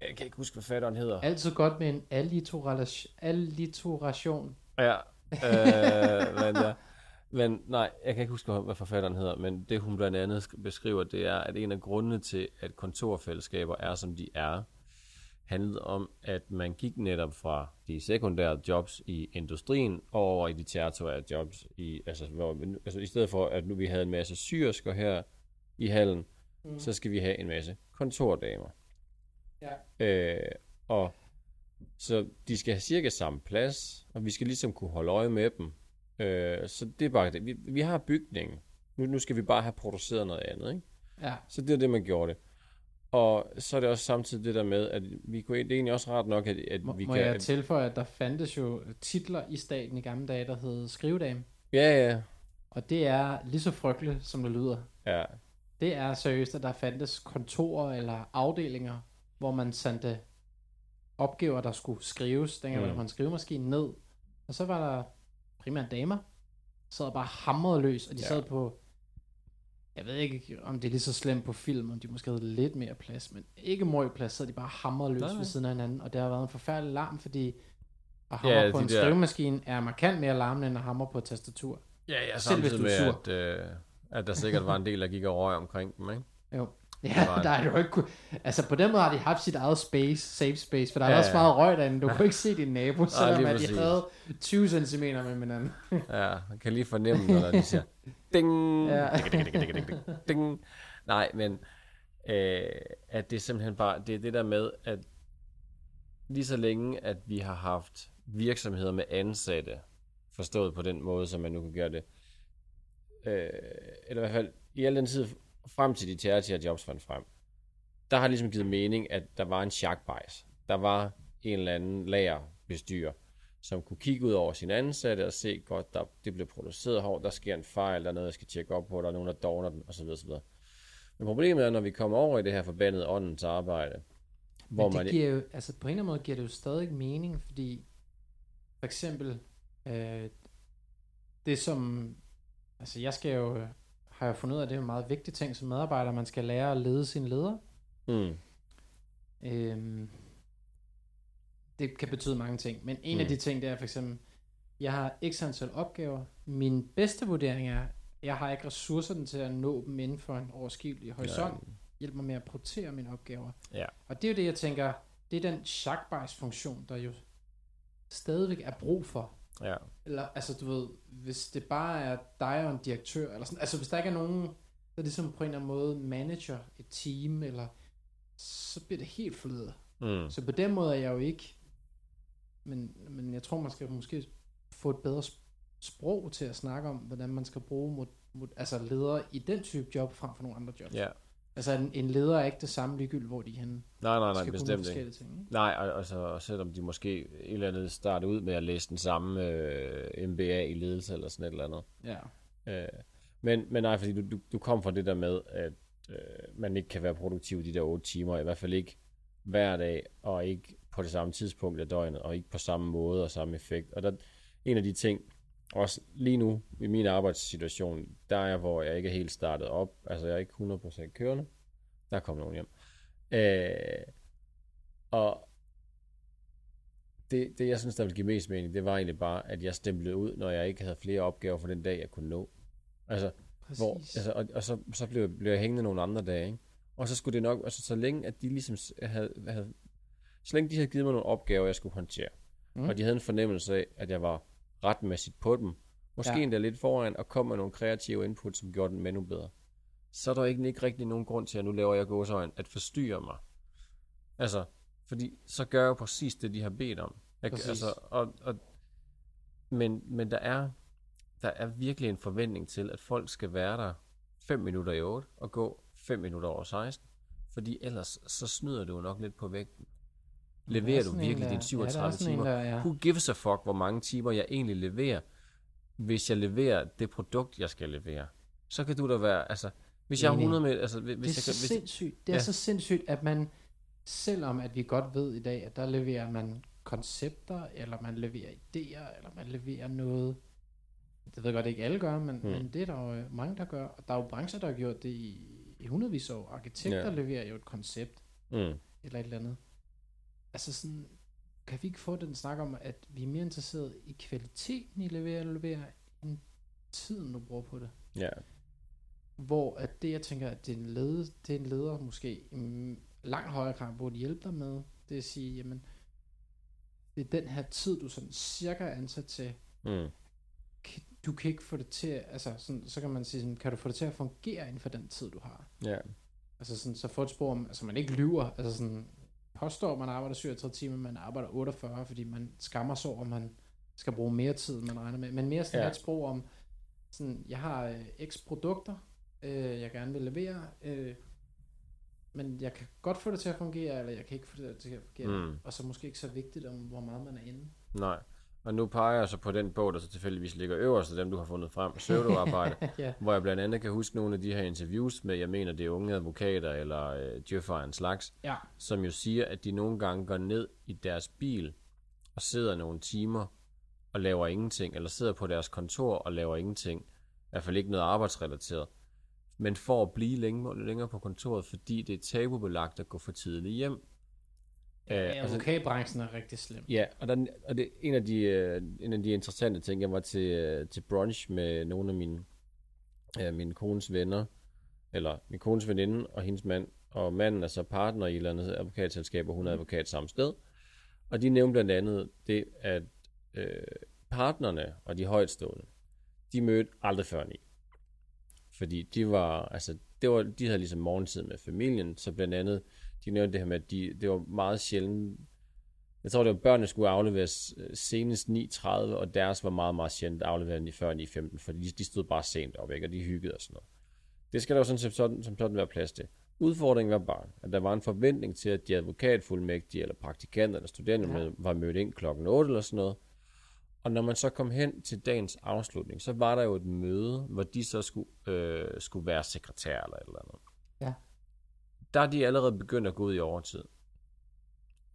Jeg kan ikke huske, hvad fatteren hedder. Altid godt med en alliteration. Ja, øh, men, ja. men nej, jeg kan ikke huske, hvad forfatteren hedder, men det hun blandt andet sk- beskriver, det er, at en af grundene til, at kontorfællesskaber er, som de er, handlede om, at man gik netop fra de sekundære jobs i industrien over i de tertiære jobs. I, altså, hvor, altså, I stedet for, at nu vi havde en masse syrsker her i hallen, mm. så skal vi have en masse kontordamer. Ja. Øh, og så de skal have cirka samme plads, og vi skal ligesom kunne holde øje med dem. Øh, så det er bare det. Vi, vi har bygningen. Nu, nu skal vi bare have produceret noget andet, ikke? Ja. Så det er det, man gjorde det. Og så er det også samtidig det der med, at vi kunne, det er egentlig også ret nok, at, at Må, vi må kan... jeg tilføje, at der fandtes jo titler i staten i gamle dage, der hed skrivedame. ja, ja, Og det er lige så frygteligt, som det lyder. ja. Det er seriøst, at der fandtes kontorer eller afdelinger, hvor man sendte opgaver, der skulle skrives. Dengang Mm. var der en skrivemaskine ned. Og så var der primært damer, sad bare hamrede løs, og de Ja. sad på, jeg ved ikke, om det er lige så slemt på film, om de måske havde lidt mere plads, men ikke møg plads, så de bare hamrede løs Nej, ved siden af hinanden, og det har været en forfærdelig larm, fordi at hamre Ja, på en der- skrivemaskine er markant mere larmende, end at hamre på et tastatur. Ja, ja, Selv hvis du er med, sur. at, øh, at der sikkert var en del, der gik og røg omkring dem, ikke? Jo. Det Ja, der er jo ikke... Altså på den måde har de haft sit eget space, safe space, for der er Ja, også ja. meget røg derinde. Du kunne ikke se din nabo, selvom lige at de havde 20 cm med hinanden. Ja, man kan lige fornemme, når de siger, ding, Ja. ding, ding, ding, ding, ding, ding. Nej, men øh, at det er simpelthen bare, det er det der med, at lige så længe, at vi har haft virksomheder med ansatte, forstået på den måde, som man nu kan gøre det, øh, eller i hvert fald i al den tid frem til de tertiære jobs fandt frem, der har ligesom givet mening, at der var en chakbejs. Der var en eller anden lagerbestyrer, som kunne kigge ud over sine ansatte og se godt, der, det bliver produceret hårdt, der sker en fejl, der er noget, jeg skal tjekke op på, der er nogen, der dogner den, osv. osv. Men problemet er, når vi kommer over i det her forbandede åndens arbejde, hvor Men det man... giver jo, altså på en eller anden måde giver det jo stadig mening, fordi for eksempel, øh, det som, altså jeg skal jo, har jeg fundet ud af, at det er en meget vigtig ting som medarbejder, man skal lære at lede sin leder. Mm, Øhm, det kan betyde mange ting, men en mm. af de ting, det er for eksempel, jeg har x antal opgaver. Min bedste vurdering er, jeg har ikke ressourcerne til at nå dem inden for en overskibelig horisont. Hjælp mig med at prioritere mine opgaver. Ja. Og det er jo det, jeg tænker, det er den funktion der jo stadigvæk er brug for. Ja. Eller, altså du ved, hvis det bare er dig og en direktør, eller sådan, altså hvis der ikke er nogen, der ligesom på en eller anden måde manager et team, eller så bliver det helt flydet. Mm. Så på den måde er jeg jo ikke, men, men jeg tror, man skal måske få et bedre sp- sprog til at snakke om, hvordan man skal bruge mod, mod, altså ledere i den type job frem for nogle andre jobs. Ja. Altså en, en leder er ikke det samme ligegyldigt, hvor de er henne. Nej, nej, nej, skal bestemt ikke. forskellige ting. Ikke? Nej, og, og, så, og selvom de måske et eller andet starter ud med at læse den samme øh, MBA i ledelse eller sådan et eller andet. Ja. Øh, men, men nej, fordi du, du, du kom fra det der med, at øh, man ikke kan være produktiv de der otte timer, i hvert fald ikke hver dag, og ikke på det samme tidspunkt af døgnet, og ikke på samme måde og samme effekt. Og der, en af de ting, også lige nu i min arbejdssituation, der er jeg, hvor jeg ikke er helt startet op, altså jeg er ikke 100% kørende, der kom nogen hjem. Øh, og det, det, jeg synes, der ville give mest mening, det var egentlig bare, at jeg stemplede ud, når jeg ikke havde flere opgaver for den dag, jeg kunne nå. Altså, Præcis. hvor, altså, og, og så, så blev, blev jeg hængende nogle andre dage, ikke? Og så skulle det nok, altså så længe, at de ligesom havde, havde så længe de havde givet mig nogle opgaver, jeg skulle håndtere, mm. og de havde en fornemmelse af, at jeg var retmæssigt på dem, måske Ja. endda lidt foran, og kom med nogle kreative input, som gjorde den endnu bedre, så er der ikke, ikke rigtig nogen grund til, at nu laver jeg gåsøjne, at forstyrre mig. Altså, fordi så gør jeg jo præcis det, de har bedt om. Jeg, Præcis. altså, og, og, men, men der er, der er virkelig en forventning til, at folk skal være der 5 minutter i 8 og gå 5 minutter over 16. Fordi ellers så snyder du jo nok lidt på vægten. Er Leverer du virkelig dine ja, der er 37 sådan en, timer? der- ja. Who gives a fuck, hvor mange timer jeg egentlig leverer, hvis jeg leverer det produkt, jeg skal levere? Så kan du da være, altså, hvis jeg har Enig. 100 med, altså, hvis det er jeg så kan, hvis, sindssygt. Det er Ja. så sindssygt, at man, selvom at vi godt ved i dag, at der leverer man koncepter, eller man leverer idéer, eller man leverer noget, det ved jeg godt, ikke alle gør, men, Hmm. men det er der jo øh, mange, der gør. Og der er jo brancher, der har gjort det i, i hundredvis af år. Arkitekter Ja. leverer jo et koncept, mm, eller et eller andet. Altså sådan, kan vi ikke få den snak om, at vi er mere interesseret i kvaliteten i leverer eller leverer, end tiden, du bruger på det? ja, Hvor at det, jeg tænker, at det er en leder, det er en leder måske i langt højere grad burde hjælpe dig med, det er at sige, jamen, det er den her tid, du sådan cirka er ansat til. mm, Du kan ikke få det til, altså sådan, så kan man sige, sådan, kan du få det til at fungere inden for den tid, du har? ja, Altså sådan, så få et spor om, altså man ikke lyver, altså sådan, påstår, at man arbejder 37 timer, man arbejder 48, fordi man skammer sig over, at man skal bruge mere tid, end man regner med. Men mere sådan ja. et sprog om, sådan, jeg har øh, x produkter, øh, jeg gerne vil levere, øh, men jeg kan godt få det til at fungere, eller jeg kan ikke få det til at fungere. Mm. Og så måske ikke så vigtigt om, hvor meget man er inde. nej. Og nu peger jeg så på den bog, der så tilfældigvis ligger øverst af dem, du har fundet frem, pseudoarbejde, ja. hvor jeg blandt andet kan huske nogle af de her interviews med, jeg mener, det er unge advokater eller øh, djøffer en slags, ja. som jo siger, at de nogle gange går ned i deres bil og sidder nogle timer og laver ingenting, eller sidder på deres kontor og laver ingenting, i hvert fald ikke noget arbejdsrelateret, men for at blive længe, længere på kontoret, fordi det er tabubelagt at gå for tidligt hjem. Ja, Øh, altså- advokatbranchen er rigtig slem. Ja, og, der, og det en af de, øh, en af de interessante ting, jeg var til, øh, til brunch med nogle af mine, øh, min kones venner, eller min kones veninde og hendes mand, og manden er så partner i et eller andet advokatselskab, og hun er advokat samme sted. Og de nævnte blandt andet det, at øh, partnerne og de højtstående, de mødte aldrig før ni. Fordi de var, altså, det var, de havde ligesom morgentid med familien, så blandt andet, de nævnte det her med, at de, det var meget sjældent, jeg tror, det var børnene skulle afleveres øh, senest 9.30, og deres var meget, meget sjældent afleveret i før 9.15, fordi de, de stod bare sent op, ikke? og de hyggede og sådan noget. Det skal der jo sådan, som sådan, som sådan være plads til. Udfordringen var bare, at der var en forventning til, at de advokatfuldmægtige, eller praktikanter, eller studenter Ja. ja. var mødt ind klokken 8 eller sådan noget. Og når man så kom hen til dagens afslutning, så var der jo et møde, hvor de så skulle, øh, skulle være sekretær eller et eller andet. Der er de allerede begyndt at gå ud i overtid.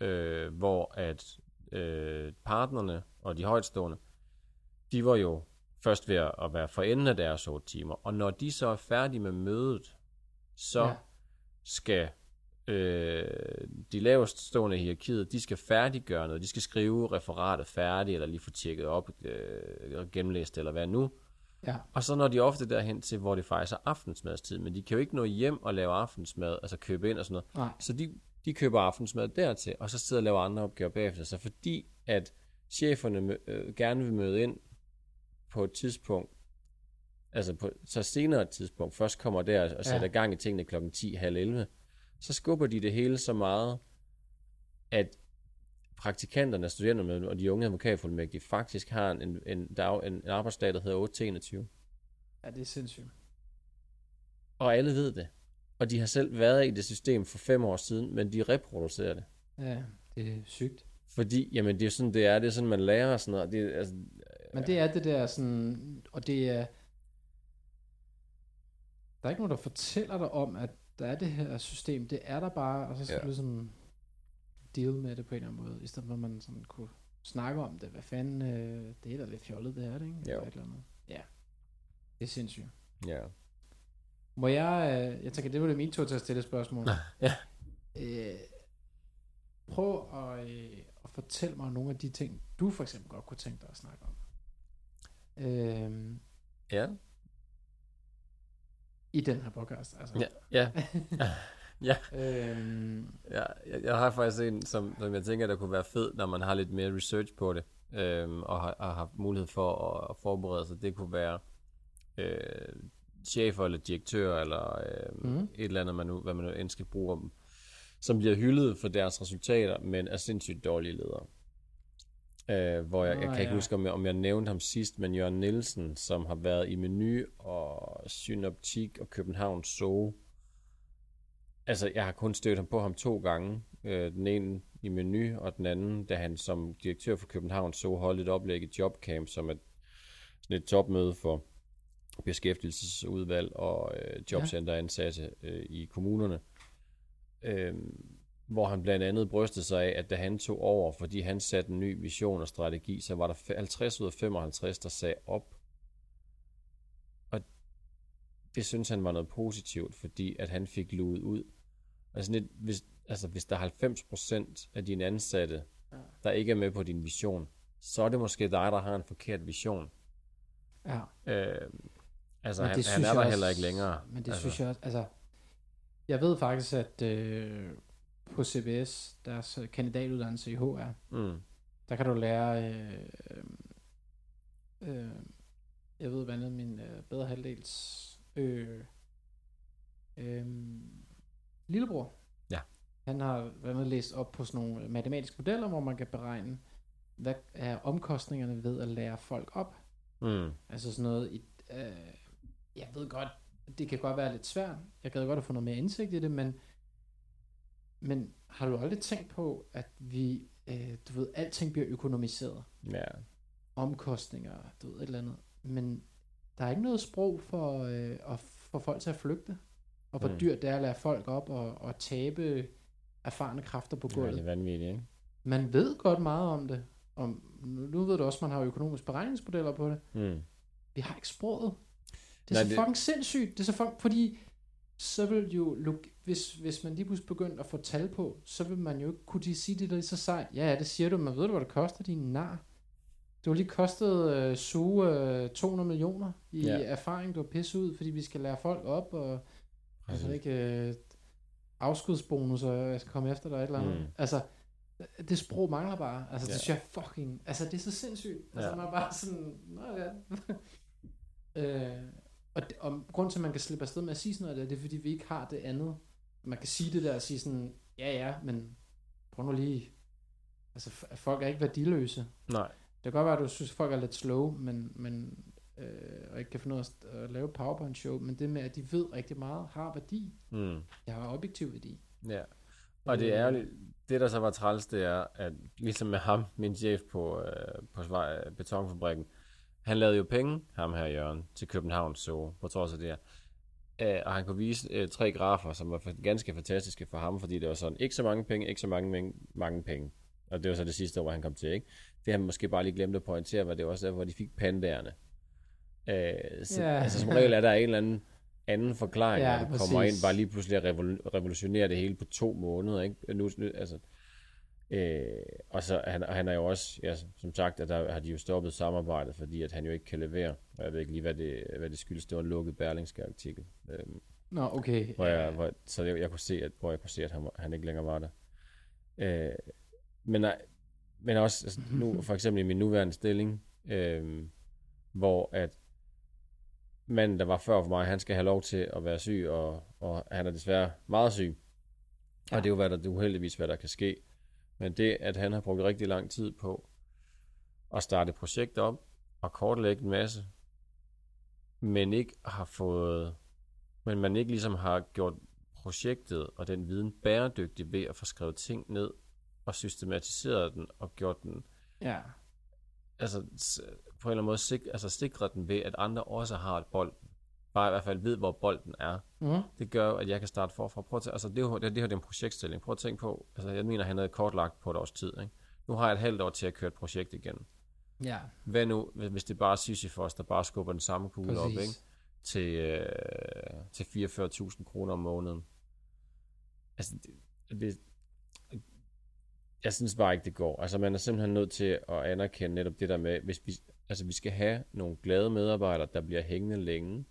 Øh, hvor at øh, partnerne og de højtstående, de var jo først ved at være for enden af deres 8 timer. Og når de så er færdige med mødet, så ja. Skal øh, de lavest stående i hierarkiet, de skal færdiggøre noget. De skal skrive referatet færdigt, eller lige få tjekket op, øh, gennemlæst, eller hvad nu. Ja. Og så når de ofte derhen til, hvor det faktisk er aftensmadstid, men de kan jo ikke nå hjem og lave aftensmad, altså købe ind og sådan noget. Nej. Så de, de køber aftensmad dertil, og så sidder og laver andre opgaver bagefter. Så fordi at cheferne øh, gerne vil møde ind på et tidspunkt, altså på så senere et tidspunkt, først kommer der og sætter Ja. ja. gang i tingene klokken 10, halv 11, så skubber de det hele så meget, at praktikanterne, studerende og de unge advokatfuldmægtige faktisk har en, en, en, dag, en, en arbejdsdag, der hedder 8 til 21. Ja, det er sindssygt. Og alle ved det. Og de har selv været i det system for fem år siden, men de reproducerer det. Ja, det er sygt. Fordi, jamen det er sådan, det er. Det er sådan, man lærer og sådan noget. Det, altså, Men det er det der sådan, og det er, der er ikke nogen, der fortæller dig om, at der er det her system. Det er der bare, og så skal ja. du ligesom deal med det på en eller anden måde, i stedet for at man sådan kunne snakke om det. Hvad fanden, øh, det er da lidt fjollet, det er det, ikke? Jo. Eller et eller andet. Ja, det er sindssygt. ja. Må jeg, øh, jeg tænker, det var det min tur til at stille et spørgsmål. Ja. Øh, prøv at, øh, at fortælle mig nogle af de ting, du for eksempel godt kunne tænke dig at snakke om. Øh, Ja. I den her podcast, altså. Ja. Ja. Øhm, ja jeg, jeg har faktisk en, som, som jeg tænker, der kunne være fed, når man har lidt mere research på det, øhm, og har, har haft mulighed for at, at forberede sig. Det kunne være øh, chefer eller direktør, eller øh, mm. et eller andet, man nu, hvad man nu end skal bruge om, som bliver hyldet for deres resultater, men er sindssygt dårlige ledere. Øh, hvor jeg, jeg kan ikke ja. huske, om jeg, om jeg nævnte ham sidst, men Jørgen Nielsen, som har været i Menu og Synoptik og København Zoo. Altså, jeg har kun stødt ham på ham to gange. Øh, den ene i Menu, og den anden, da han som direktør for København Zoo holdt et oplæg i Jobcamp, som er sådan et topmøde for beskæftigelsesudvalg og øh, jobcenteransatte øh, i kommunerne. Øh, hvor han blandt andet brystede sig af, at da han tog over, fordi han satte en ny vision og strategi, så var der fe- 50 ud af 55, der sagde op. Og det synes han var noget positivt, fordi at han fik luet ud. Altså, lidt, hvis, altså hvis der er 90% af dine ansatte, Ja. der ikke er med på din vision, så er det måske dig, der har en forkert vision. ja. Øh, altså, Men han, det han synes er der også- heller ikke længere. Men det altså, synes jeg også, altså, jeg ved faktisk, at øh, på CBS, deres øh, kandidatuddannelse i HR, Mm, der kan du lære, øh, øh, jeg ved blandt andet min øh, bedre halvdels øh, øh, lillebror. Ja. Han har andet læst op på sådan nogle matematiske modeller, hvor man kan beregne, hvad er omkostningerne ved at lære folk op. mm, Altså sådan noget, i, øh, jeg ved godt, det kan godt være lidt svært. Jeg gad godt at få noget mere indsigt i det, men, men har du aldrig tænkt på, at vi, øh, du ved, alting bliver økonomiseret? ja. Omkostninger, du ved, et eller andet. Men der er ikke noget sprog for øh, at få folk til at flygte. Og hvor Mm. dyrt det er at lære folk op og, og tabe erfarne kræfter på ja gulvet. det er vanvittigt, ikke? Man ved godt meget om det. Om, nu ved du også, at man har økonomiske beregningsmodeller på det. Mm. Vi har ikke sproget. Det er Nej, så det- fucking sindssygt. Det er så fucking, fordi så vil jo, hvis, hvis man lige pludselig begyndte at få tal på, så vil man jo ikke kunne de sige det, der er så sejt. Ja, ja, det siger du, men ved du, hvad det koster, din nar? Det har lige kostet øh, SUE øh, 200 millioner i Ja. ja. erfaring, du har pisse ud, fordi vi skal lære folk op, og Præcis. ved ikke, øh, afskudsbonus, og jeg skal komme efter dig et eller andet. Mm. Altså, det sprog mangler bare. Altså, det Ja. synes jeg er fucking... Altså, det er så sindssygt. Altså, Ja. man er bare sådan... Nå ja. øh, og, det, og grund til, at man kan slippe afsted med at sige sådan noget, der, det er, fordi vi ikke har det andet. Man kan sige det der og sige sådan, ja ja, men prøv nu lige... Altså, folk er ikke værdiløse. Nej. Det kan godt være, at du synes, at folk er lidt slow, men, men øh, og ikke kan finde af at, at lave PowerPoint-show, men det med, at de ved rigtig meget, har værdi. Mm. Det har objektiv værdi. Ja. Og det er ærgerligt. Det, der så var træls, det er, at ligesom med ham, min chef på, øh, på Svej, betonfabrikken, han lavede jo penge, ham her Jørgen, til København så på trods af det her. Øh, og han kunne vise øh, tre grafer, som var ganske fantastiske for ham, fordi det var sådan, ikke så mange penge, ikke så mange, mange, mange penge. Og det var så det sidste år, hvor han kom til, ikke? Det har man måske bare lige glemt at pointere, var det var også der, hvor de fik pandagerne. Øh, så, Ja. Altså som regel er der en eller anden anden forklaring, Ja, når du kommer ind, bare lige pludselig at revol- revolutionere det hele på to måneder, ikke? Nu, nu, altså, øh, og så han, og han er jo også, ja, som sagt, at der har de jo stoppet samarbejdet, fordi at han jo ikke kan levere. Og jeg ved ikke lige, hvad det, hvad det skyldes. Det var en lukket berlingske artikel. Øh, Nå, okay. hvor jeg, hvor, så jeg, jeg kunne se, at, hvor jeg kunne se, at han, han ikke længere var der. Øh, men, men også altså, nu, for eksempel i min nuværende stilling, øh, hvor at manden, der var før for mig, han skal have lov til at være syg, og, og han er desværre meget syg. Ja. Og det er jo hvad der, det er uheldigvis, hvad der kan ske. Men det, at han har brugt rigtig lang tid på at starte et projekt op, og kortlægge en masse, men ikke har fået men man ikke ligesom har gjort projektet og den viden bæredygtig ved at få skrevet ting ned og systematiseret den og gjort den, Ja. altså på en eller anden måde sik, altså sikret den ved, at andre også har et bold. Bare i hvert fald ved, hvor bolden er. Mm. Det gør at jeg kan starte forfra. Prøv at tage, altså det, er jo, det, her det er en projektstilling. Prøv at tænke på, altså jeg mener, han havde kortlagt på et års tid. Ikke? Nu har jeg et halvt år til at køre et projekt igen. Ja, Hvad nu, hvis det bare er Sisyfos, der bare skubber den samme kugle op, ikke? præcis. til, øh, til 44.000 kroner om måneden. Altså, det, det, jeg synes bare ikke, det går. Altså, man er simpelthen nødt til at anerkende netop det der med, hvis vi, altså, vi skal have nogle glade medarbejdere, der bliver hængende længe,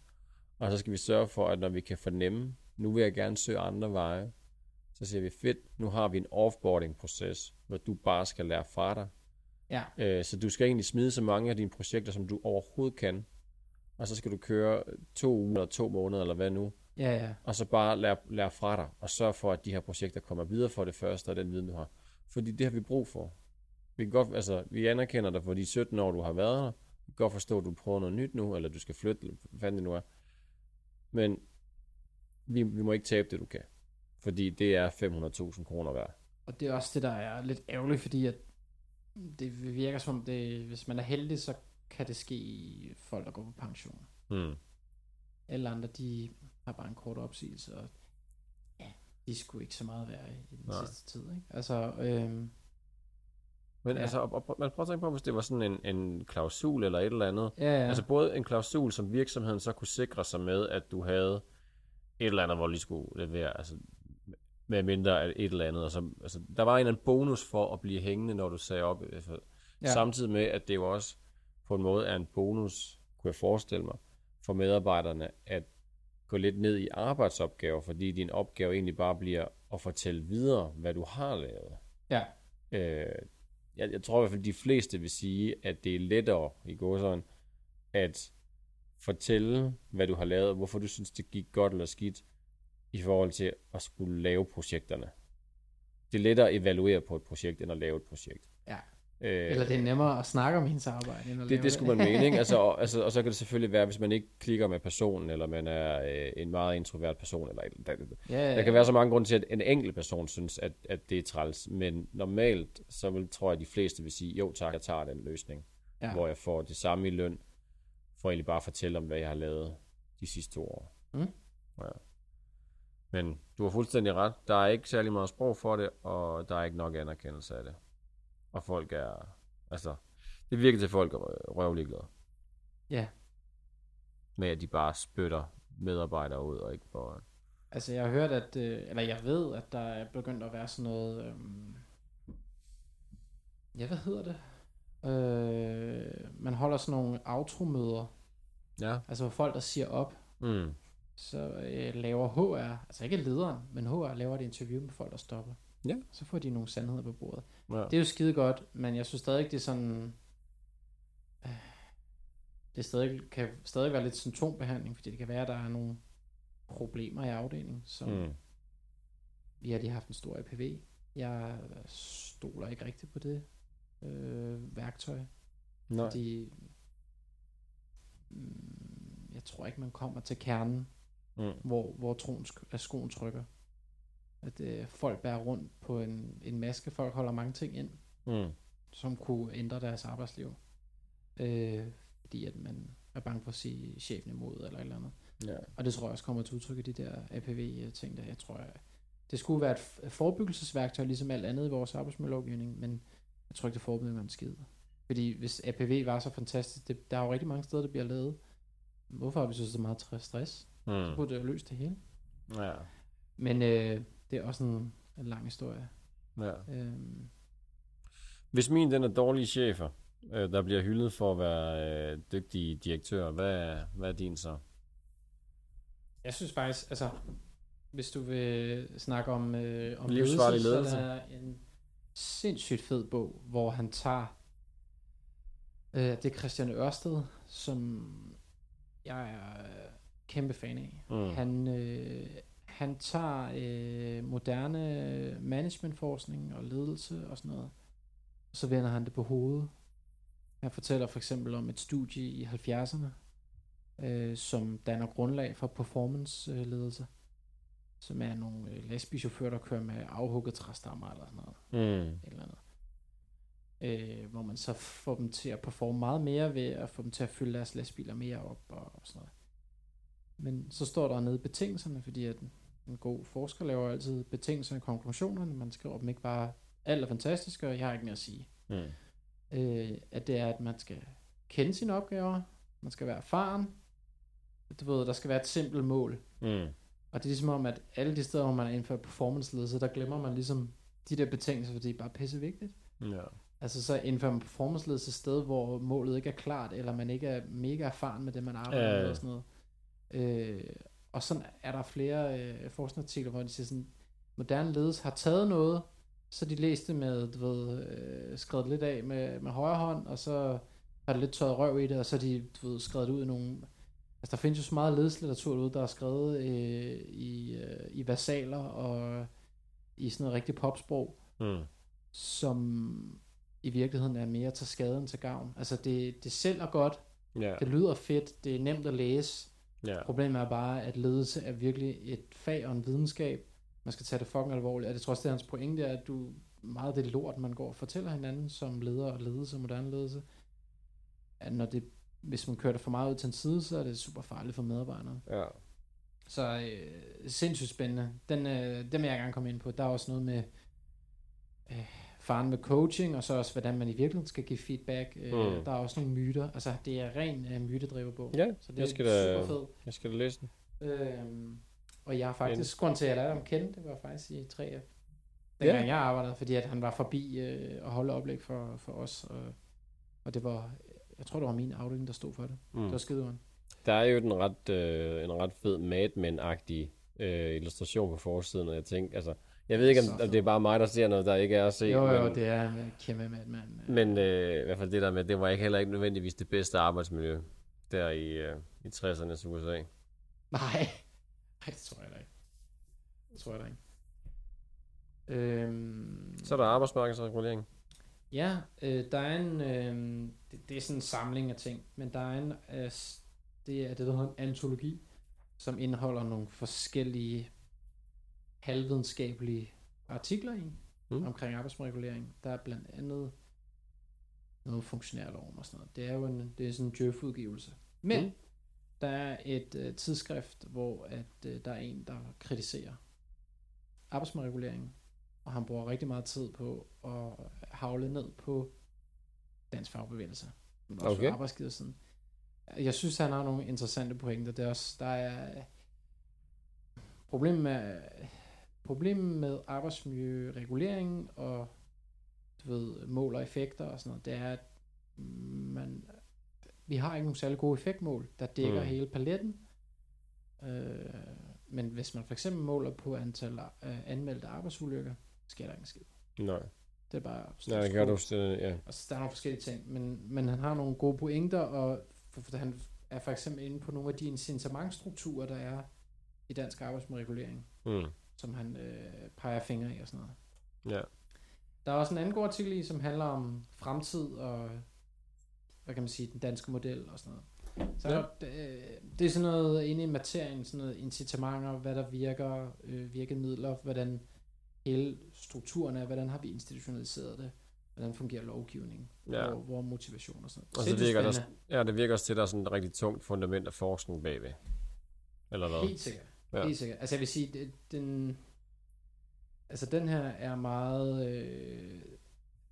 og så skal vi sørge for, at når vi kan fornemme, nu vil jeg gerne søge andre veje, så siger vi, fedt, nu har vi en offboarding-proces, hvor du bare skal lære fra dig. Ja, Øh, så du skal egentlig smide så mange af dine projekter, som du overhovedet kan, og så skal du køre to uger eller to måneder, eller hvad nu, ja, ja. og så bare lære, lære fra dig, og sørge for, at de her projekter kommer videre for det første, og den viden, du har. Fordi det har vi brug for. Vi, kan godt, altså, vi anerkender dig for de 17 år, du har været der. Vi kan godt forstå, at du prøver noget nyt nu, eller du skal flytte, eller hvad fanden det nu er. Men vi, vi må ikke tabe det, du kan. Fordi det er 500.000 kroner værd. Og det er også det, der er lidt ærgerligt, fordi at det virker som, det, hvis man er heldig, så kan det ske i folk, der går på pension. Hmm. Alle andre, de har bare en kort opsigelse, og ja, de skulle ikke så meget være i den Nej. sidste tid. Ikke? Altså, øhm, Men Ja. altså, og, og, man prøver at tænke på, hvis det var sådan en, en klausul eller et eller andet. ja, ja. Altså både en klausul, som virksomheden så kunne sikre sig med, at du havde et eller andet, hvor de skulle levere, altså med mindre et eller andet. Altså, altså, der var en eller anden bonus for at blive hængende, når du sagde op. Altså, ja. Samtidig med, at det jo også på en måde er en bonus, kunne jeg forestille mig, for medarbejderne at gå lidt ned i arbejdsopgaver, fordi din opgave egentlig bare bliver at fortælle videre, hvad du har lavet. ja. Øh, jeg, jeg tror i hvert fald, de fleste vil sige, at det er lettere i gåsøjne, at fortælle, hvad du har lavet, og hvorfor du synes, det gik godt eller skidt, i forhold til at skulle lave projekterne. Det er lettere at evaluere på et projekt, end at lave et projekt. ja. Øh, Eller det er nemmere at snakke om hendes arbejde, end at det, det skulle man mene, ikke? Altså, og, altså, og så kan det selvfølgelig være, hvis man ikke klikker med personen, eller man er øh, en meget introvert person, eller der, Ja, der kan være så mange grunde til, at en enkelt person synes, at, at det er træls, men normalt, så vil, tror jeg, at de fleste vil sige, jo tak, jeg tager den løsning, ja. hvor jeg får det samme i løn, for egentlig bare at fortælle om, hvad jeg har lavet de sidste to år. Mm. Ja. Men du har fuldstændig ret. Der er ikke særlig meget sprog for det, og der er ikke nok anerkendelse af det. Og folk er, altså, det virker til, at folk er røvlig glade ja. med, at de bare spytter medarbejdere ud, og ikke bare... Altså, jeg har hørt, at, øh, eller jeg ved, at der er begyndt at være sådan noget, øhm, ja, hvad hedder det? Øh, man holder sådan nogle automøder, Ja. altså hvor folk, der siger op, Mm. så øh, laver HR, altså ikke lederen, men HR laver et interview med folk, der stopper. Ja. Så får de nogle sandheder på bordet. Ja. Det er jo skide godt, men jeg synes stadig, det er sådan... Øh, det stadig, kan stadig være lidt symptombehandling, fordi det kan være, at der er nogle problemer i afdelingen, som Mm. vi har lige haft en stor APV. Jeg stoler ikke rigtigt på det øh, værktøj, Nej. fordi mm, jeg tror ikke, man kommer til kernen, Mm. hvor, hvor troen sk- skoen trykker. At øh, folk bærer rundt på en, en maske, folk holder mange ting ind, Mm. som kunne ændre deres arbejdsliv. Øh, fordi at man er bange for at sige chefen imod eller et eller andet. Ja. Og det tror jeg også kommer til udtryk i de der APV-ting der. Jeg tror, at det skulle være et forebyggelsesværktøj, ligesom alt andet i vores arbejdsmiljølovgivning, men jeg tror ikke, det forebygger en skid. Fordi hvis APV var så fantastisk, det, der er jo rigtig mange steder, det bliver lavet. Hvorfor har vi så så meget tr- stress? Så Mm. burde det jo løse det hele. Ja. Men øh, det er også en, en lang historie. ja. Øhm, Hvis min den er dårlige chefer, øh, der bliver hyldet for at være øh, dygtige direktør, hvad er, hvad er din så? Jeg synes faktisk, altså, hvis du vil snakke om, øh, om Livsfarlig så ledelse. er der en sindssygt fed bog, hvor han tager, øh, det er Christian Ørsted, som jeg er kæmpe fan af. Mm. Han, øh, han tager øh, moderne managementforskning og ledelse og sådan noget, og så vender han det på hovedet. Han fortæller for eksempel om et studie i 70'erne, øh, som danner grundlag for performance-ledelse, som er nogle øh, lastbilchauffører, der kører med afhugget træstammer eller sådan noget Mm. eller andet. Øh, hvor man så får dem til at performe meget mere ved at få dem til at fylde deres lastbiler mere op og sådan noget. Men så står der nede betingelserne, fordi at en god forsker laver altid betingelserne og konklusionerne. Man skriver dem ikke bare, alt er fantastisk, og jeg har ikke mere at sige. Mm. Øh, at det er, at man skal kende sine opgaver, man skal være erfaren, du ved, der skal være et simpelt mål. Mm. Og det er ligesom om, at alle de steder, hvor man indfører performance-ledelse, der glemmer man ligesom de der betingelser, fordi det er bare pisse vigtigt. Ja. Altså så indfører man performance-ledelse et sted, hvor målet ikke er klart, eller man ikke er mega erfaren med det, man arbejder Ja. med og sådan noget. Øh, og sådan er der flere øh, forskningsartikler, hvor de siger sådan, moderne ledelse har taget noget, så de læste med, du ved, øh, skrevet lidt af med, med højre hånd, og så har det lidt tørret røv i det, og så de, du ved, skrevet ud i nogle... Altså der findes jo så meget ledelseslitteratur derude, der er skrevet øh, i, øh, i versaler og i sådan noget rigtig popsprog, Mm. som i virkeligheden er mere til skade end til gavn. Altså det, det sælger godt, Ja. det lyder fedt, det er nemt at læse. Ja. Problemet er bare, at ledelse er virkelig et fag og en videnskab. Man skal tage det fucking alvorligt. Og det tror også, det er hans pointe, er, at du meget af det lort, man går og fortæller hinanden som leder og ledelse og moderne ledelse, at når det, hvis man kører det for meget ud til en side, så er det super farligt for medarbejderne. Ja. Så øh, sindssygt spændende. Den, øh, den vil jeg gerne komme ind på. Der er også noget med øh, faren med coaching, og så også, hvordan man i virkeligheden skal give feedback. Øh, Mm. Der er også nogle myter. Altså, det er ren øh, mytedrevet bog. Ja, Så det jeg er skal da- super fedt. jeg skal da læse den. Øhm, og jeg har faktisk, grunden til, at jeg lærte ham kende, det var faktisk i 3F. Dengang jeg arbejdede, fordi at han var forbi øh, og holde oplæg for, for os. Og, og det var, jeg tror, det var min afdeling, der stod for det. Mm. Det var skide Der er jo en ret, øh, en ret fed Mad Men-agtig øh, illustration på forsiden, og jeg tænkte, altså, jeg ved ikke, om, om det er bare mig, der ser noget, der ikke er at se. Jo, jo, men, det er kæmpe mand, mand. men øh, i hvert fald det der med, det var ikke heller ikke nødvendigvis det bedste arbejdsmiljø der i, øh, i 60'ernes USA. Nej. Nej, det tror jeg da ikke. Det tror jeg da ikke. Øhm, Så er der arbejdsmarkedsregulering. Ja, øh, der er en, øh, det, det er sådan en samling af ting, men der er en, øh, det er det, der hedder en antologi, som indeholder nogle forskellige halvvidenskabelige artikler i, Mm. omkring arbejdsregulering. Der er blandt andet noget funktionærloven og sådan noget. Det er jo en, det er sådan en Djøf-udgivelse. Men Mm. der er et øh, tidsskrift, hvor at, øh, der er en, der kritiserer arbejdsmarkedsreguleringen, og han bruger rigtig meget tid på at havle ned på dansk fagbevægelse. Men også Okay. okay. arbejdsgiversiden. Jeg synes, han har nogle interessante pointer. Det er også, der er problemet med, problemet med arbejdsmiljøreguleringen og du ved, mål og effekter og sådan noget, det er, at man, vi har ikke nogen særlig gode effektmål, der dækker Mm. hele paletten. Øh, men hvis man for eksempel måler på antal øh, anmeldte arbejdsulykker, sker der ikke skid. Nej. Det er bare Ja, det gør du. øh, Ja. og så der er nogle forskellige ting, men, men han har nogle gode pointer, og for, for han er for eksempel inde på nogle af de incitamentstrukturer, der er i dansk arbejdsmiljøregulering, Mm. Som han øh, peger fingre i og sådan noget. Ja. Der er også en anden god artikel i, som handler om fremtid og, hvad kan man sige, den danske model og sådan noget. Så Ja. det, øh, det er sådan noget inde i materien, sådan noget incitamenter, hvad der virker, øh, virkemidler, hvordan hele strukturen er, hvordan har vi institutionaliseret det, hvordan fungerer lovgivningen, Ja. hvor, hvor motivation og sådan noget. Og så Sindssygt virker der- ja, det virker også til, at der er sådan et rigtig tungt fundament af forskning bagved. Eller hvad? Helt sikkert. Ja. Helt sikkert. Altså jeg vil sige, det- den, altså den her er meget, øh,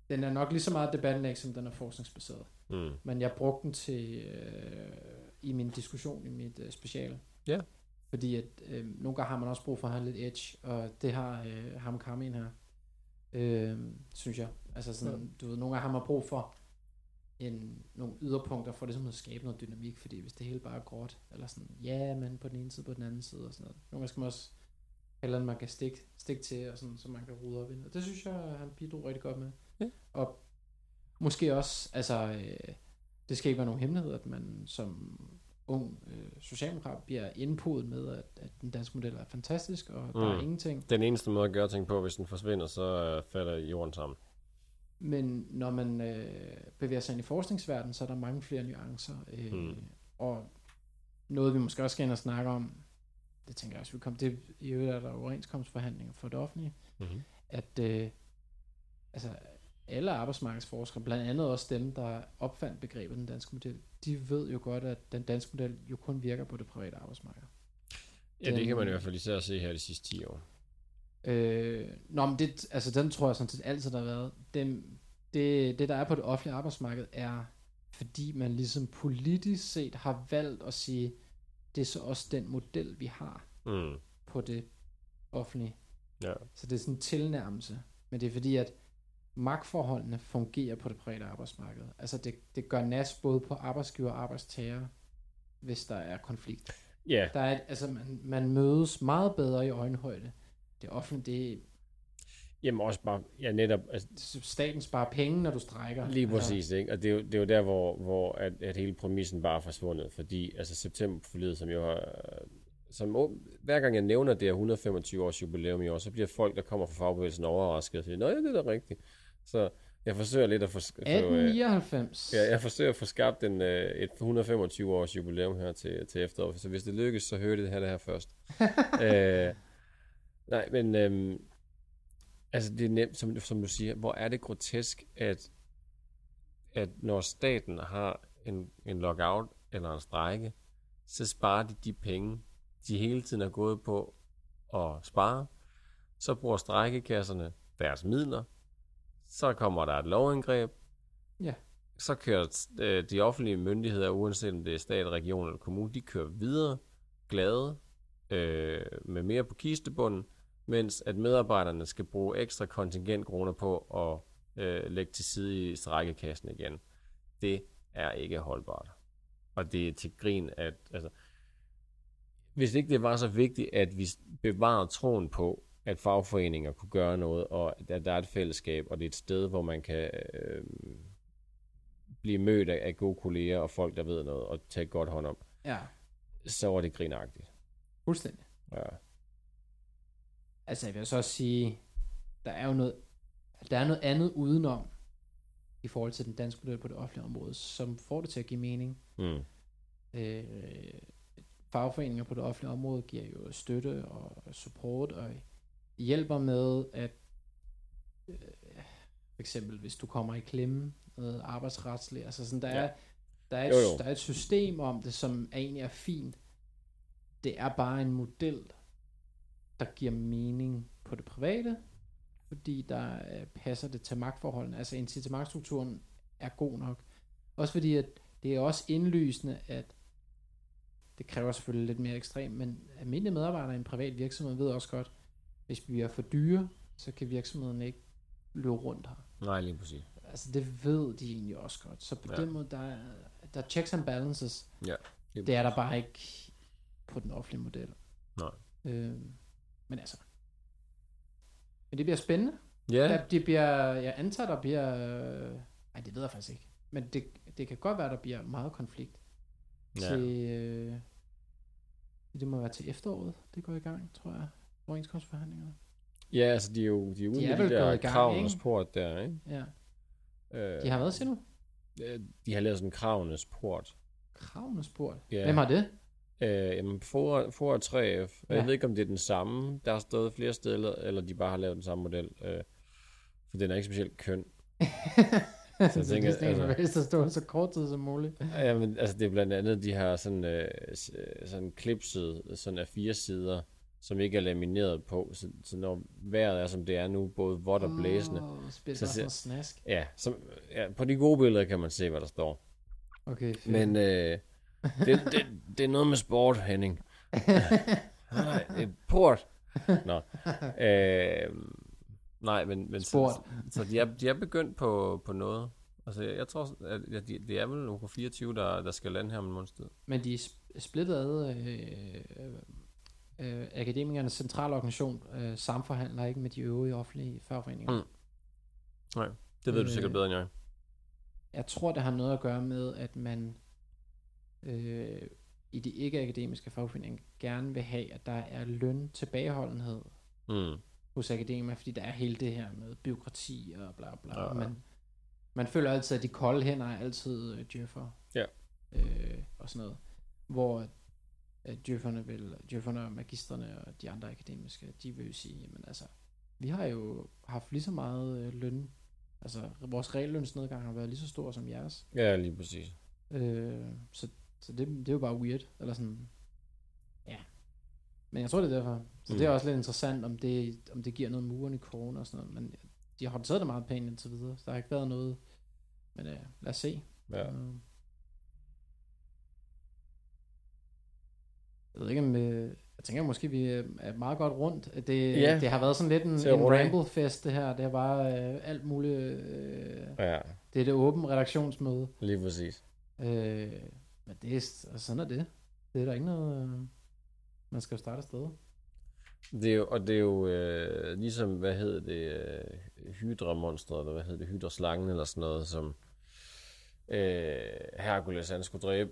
den er nok lige så meget debatindlæg, som den er forskningsbaseret. Mm. Men jeg brugte den til, øh, i min diskussion i mit øh, speciale. Ja. Fordi at øh, nogle gange har man også brug for at have lidt edge, og det har øh, ham Carmen her, øh, synes jeg. Altså sådan, ja. du ved, nogle gange har man brug for en, nogle yderpunkter for ligesom at skabe noget dynamik, fordi hvis det hele bare er gråt, eller sådan, ja, men på den ene side, på den anden side, og sådan noget. Nogle gange skal man også noget, man kan stikke, stikke til, og sådan, så man kan rydde op i det. Og det synes jeg, han bidrog rigtig godt med. Ja. Og måske også, altså, øh, det skal ikke være nogen hemmelighed, at man som ung øh, socialdemokrat bliver indpodet med, at, at den danske model er fantastisk, og mm. der er Mm. ingenting. Den eneste måde at gøre ting på, hvis den forsvinder, så øh, falder jorden sammen. Men når man øh, bevæger sig ind i forskningsverdenen, så er der mange flere nuancer. Øh, Mm. mm. Og noget, vi måske også skal ind og snakke om, det tænker jeg også, vi kommer til, i øvrigt er der overenskomstforhandlinger for det offentlige, Mm-hmm. at øh, altså, alle arbejdsmarkedsforskere, blandt andet også dem, der opfandt begrebet den danske model, de ved jo godt, at den danske model jo kun virker på det private arbejdsmarked. Ja, det Den- kan man i hvert fald især se her de sidste 10 år. Øh, nå, men det, altså den tror jeg sådan set altid, der har været. Det, det, det, der er på det offentlige arbejdsmarked, er fordi man ligesom politisk set har valgt at sige, det er så også den model, vi har Mm. på det offentlige. Ja. Så det er sådan en tilnærmelse. Men det er fordi, at magtforholdene fungerer på det private arbejdsmarked. Altså det, det gør nas både på arbejdsgiver og arbejdstager, hvis der er konflikt. Ja, Der er, altså man, man mødes meget bedre i øjenhøjde. Det offentlige, det, jamen også bare, ja netop, altså, staten sparer penge, når du strækker. lige præcis, ikke? Og det er jo, det er jo der, hvor, hvor at, at hele præmissen bare er forsvundet, fordi altså septemberforlidet, som jo har, som, å- hver gang jeg nævner det her 125 års jubilæum i år, så bliver folk, der kommer fra fagbevægelsen overrasket og siger, nå ja, det er da rigtigt. Så jeg forsøger lidt at få, få, øh, 1899. Ja, jeg forsøger at få skabt en, øh, et 125 års jubilæum her til, til efteråret, så hvis det lykkes, så hører det her, det her først. øh, nej, men øh, altså det er nemt, som, som du siger, hvor er det grotesk, at, at når staten har en, en lockout eller en strejke, så sparer de de penge, de hele tiden er gået på at spare, så bruger strejkekasserne deres midler, så kommer der et lovindgreb, Ja. så kører øh, de offentlige myndigheder, uanset om det er stat, region eller kommune, de kører videre, glade, øh, med mere på kistebunden, mens at medarbejderne skal bruge ekstra kontingentkroner på at øh, lægge til side i strækkekassen igen. Det er ikke holdbart. Og det er til grin, at altså, hvis ikke det var så vigtigt, at vi bevarer troen på, at fagforeninger kunne gøre noget, og at der er et fællesskab, og det er et sted, hvor man kan øh, blive mødt af, af gode kolleger og folk, der ved noget, og tage godt hånd om, Ja, så var det grinagtigt. fuldstændig. Ja. Altså, jeg vil så også sige, der er jo noget, der er noget andet udenom, i forhold til den danske model på det offentlige område, som får det til at give mening. Mm. Øh, fagforeninger på det offentlige område giver jo støtte og support og hjælper med at øh, for eksempel hvis du kommer i klemme noget arbejdsretsligt, altså sådan der Ja. er der er, et, Jo, jo. der er et system om det, som egentlig er fint. Det er bare en model, der giver mening på det private, fordi der øh, passer det til magtforholdene. Altså incitamentstrukturen er god nok. Også fordi, at det er også indlysende, at det kræver selvfølgelig lidt mere ekstremt, men almindelige medarbejdere i en privat virksomhed ved også godt, hvis vi er for dyre, så kan virksomheden ikke løbe rundt her. Nej, lige præcis. Altså det ved de egentlig også godt. Så på Ja. ja. den måde, der er, der er checks and balances. Ja, Det er der bare ikke på den offentlige model. Nej. Øh, men altså. Men det bliver spændende. Ja, Ja. Det bliver, jeg antager, der bliver... Øh, ej, det ved jeg faktisk ikke. Men det, det kan godt være, der bliver meget konflikt. Ja. Til, øh, det må være til efteråret, det går i gang, tror jeg. Overenskomstforhandlingerne. ja altså de er jo de er ude De er med de der kravenes port der, ikke? Ja. Øh, De har været du? øh, de har lavet sådan en kravenes port. Kravene spurgt. Ja. Hvem har det? Øh, jamen, for, for 3F. Ja. Jeg ved ikke, om det er den samme. Der har stået flere steder, eller de bare har lavet den samme model. Øh, for den er ikke specielt køn. så jeg tænker, det er altså- der står så kort tid som muligt. Ja, men altså det er blandt andet, de har sådan, øh, øh, sådan klipset sådan af fire sider, som ikke er lamineret på, så, så når vejret er som det er nu, både vådt og blæsende, Åh, spil Så snask. ja, som, ja, på de gode billeder kan man se, hvad der står. Okay, fedt. Men øh, det, det, det er noget med sport, Henning. Nej, det er port. Nå. Øh, nej, men, men Sport. Så, så de, er, de er begyndt på, på noget. Altså, jeg, jeg tror, at de, det er vel OK24, der, der skal lande her om en måneds tid. Men de er sp- splittet ad, øh, øh, øh, Akademikernes centralorganisation øh, samforhandler ikke med de øvrige offentlige fagforeninger. Mm. Nej, det ved du Øh, sikkert bedre end jeg. Jeg tror, det har noget at gøre med, at man øh, i de ikke-akademiske fagforeninger gerne vil have, at der er løn tilbageholdenhed Mm. hos akademier, fordi der er hele det her med byråkrati og bla bla. Ja. Ja. Man, man føler altid, at de kolde hænder er altid øh, djøffer. Ja. Øh, og sådan noget. Hvor øh, djøfferne, vil, djøfferne og magisterne og de andre akademiske, de vil jo sige, jamen altså, vi har jo haft lige så meget øh, løn. Altså, vores reallønsnedgang har været lige så stor som jeres. Ja, lige præcis. Øh, så så det, det er jo bare weird. Eller sådan, ja. Men jeg tror, det er derfor. Så mm. det er Mm. også lidt interessant, om det, om det giver noget muren i corona og sådan noget. Men de har håndteret det meget pænt indtil videre. Så der har ikke været noget. Men øh, lad os se. Ja. Øh. Jeg ved ikke om... Øh, jeg tænker måske, vi øh, er meget godt rundt. Det, Ja. det har været sådan lidt en, en ramble-fest, det her. Det er bare øh, alt muligt... Øh, Ja, det er det åbne redaktionsmøde. lige præcis. Øh, men det er, altså, sådan er det. Det er der ikke noget... Øh, man skal jo starte et sted. Det er jo, og det er jo øh, ligesom, hvad hedder det, øh, hydramonstret, eller hvad hedder det, hydraslangen, eller sådan noget, som øh, Hercules han skulle dræbe.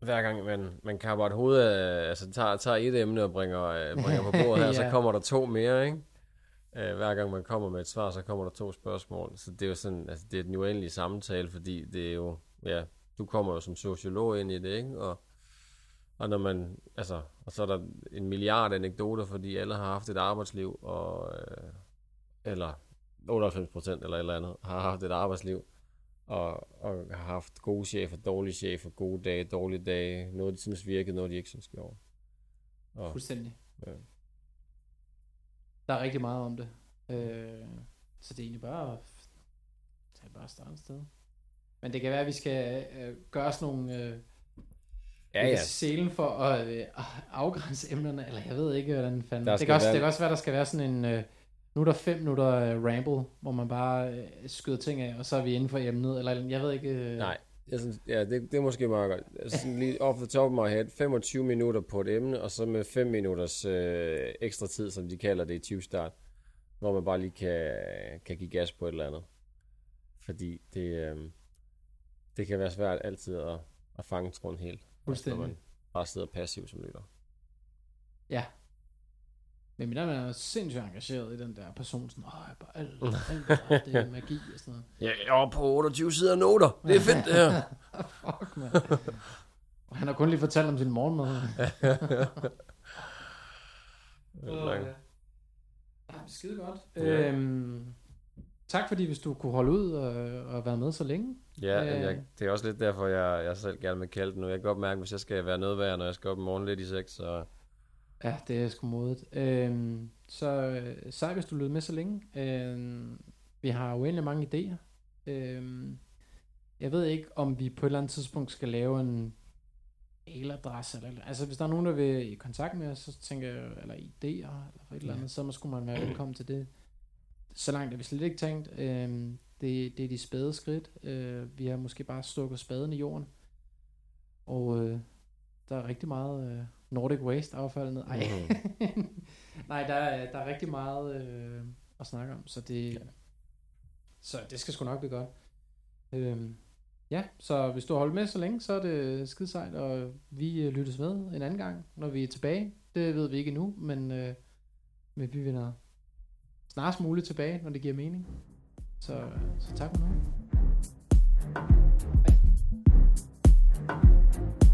Hver gang man, man kapper et hoved af, altså tager, tager et emne og bringer, øh, bringer på bordet her, Ja. så kommer der to mere, ikke? Øh, hver gang man kommer med et svar, så kommer der to spørgsmål. Så det er jo sådan, altså det er den uendelige samtale, fordi det er jo, ja, du kommer jo som sociolog ind i det, ikke? Og, og når man, altså, og så er der en milliard anekdoter, fordi alle har haft et arbejdsliv, og, øh, eller 98 procent eller et eller andet, har haft et arbejdsliv, og, og har haft gode chefer, dårlige chefer, gode dage, dårlige dage, noget de synes virkede, noget de ikke synes gjorde. Og, Fuldstændig. ja. Der er rigtig meget om det. Øh, så det er egentlig bare at bare starte et sted. Men det kan være, at vi skal øh, gøre sådan nogle... Øh, ja, ja, Selen for at øh, afgrænse emnerne, eller jeg ved ikke, hvordan fanden... Det kan, også, være- det kan også være, der skal være sådan en... Øh, nu er der fem minutter øh, ramble, hvor man bare øh, skyder ting af, og så er vi inden for emnet, eller jeg ved ikke... Øh, Nej, jeg synes, ja, det, det er måske meget godt. Altså, sådan lige off the top of my head, 25 minutter på et emne, og så med 5 minutters øh, ekstra tid, som de kalder det i 20 start, hvor man bare lige kan, kan give gas på et eller andet. Fordi det, øh, det kan være svært altid at, at fange tråden helt, Fuldstændig. når man bare sidder passiv som lytter. Ja. Men min er sindssygt engageret i den der person, sådan, åh, jeg bare alt, alt, det er magi og sådan noget. Ja, jeg er på 28 sider noter. Det er fedt, det her. Fuck, man. Han har kun lige fortalt om sin morgenmad. Ja. Ja, skide godt. Ja. Øhm, tak fordi, hvis du kunne holde ud og, og være med så længe. Ja, Øh. øh. jeg, det er også lidt derfor, jeg, jeg selv gerne vil kalde det nu. Jeg kan godt mærke, hvis jeg skal være værd, når jeg skal op i morgen lidt i 6, så Ja, det er sgu modigt. Øhm, så øh, sej, hvis du lyttede med så længe. Øhm, vi har uendelig mange idéer. Øhm, jeg ved ikke, om vi på et eller andet tidspunkt skal lave en mailadresse. Eller, altså, hvis der er nogen, der vil i kontakt med os, så tænker jeg, eller idéer, eller for et eller andet, så skulle man være velkommen til det. Så langt er vi slet ikke tænkt. Øhm, det, det er de spæde skridt. Øh, vi har måske bare stukket spaden i jorden. Og øh, der er rigtig meget øh, Nordic Waste affald ned. Ej. Nej, der er, der er rigtig meget øh, at snakke om, så det, ja. så det skal sgu nok blive godt. Øhm, ja, så hvis du har holdt med så længe, så er det skide sejt, og vi øh, lyttes med en anden gang, når vi er tilbage. Det ved vi ikke endnu, men, øh, men vi vender snarest muligt tilbage, når det giver mening. Så, så tak for nu. Hej.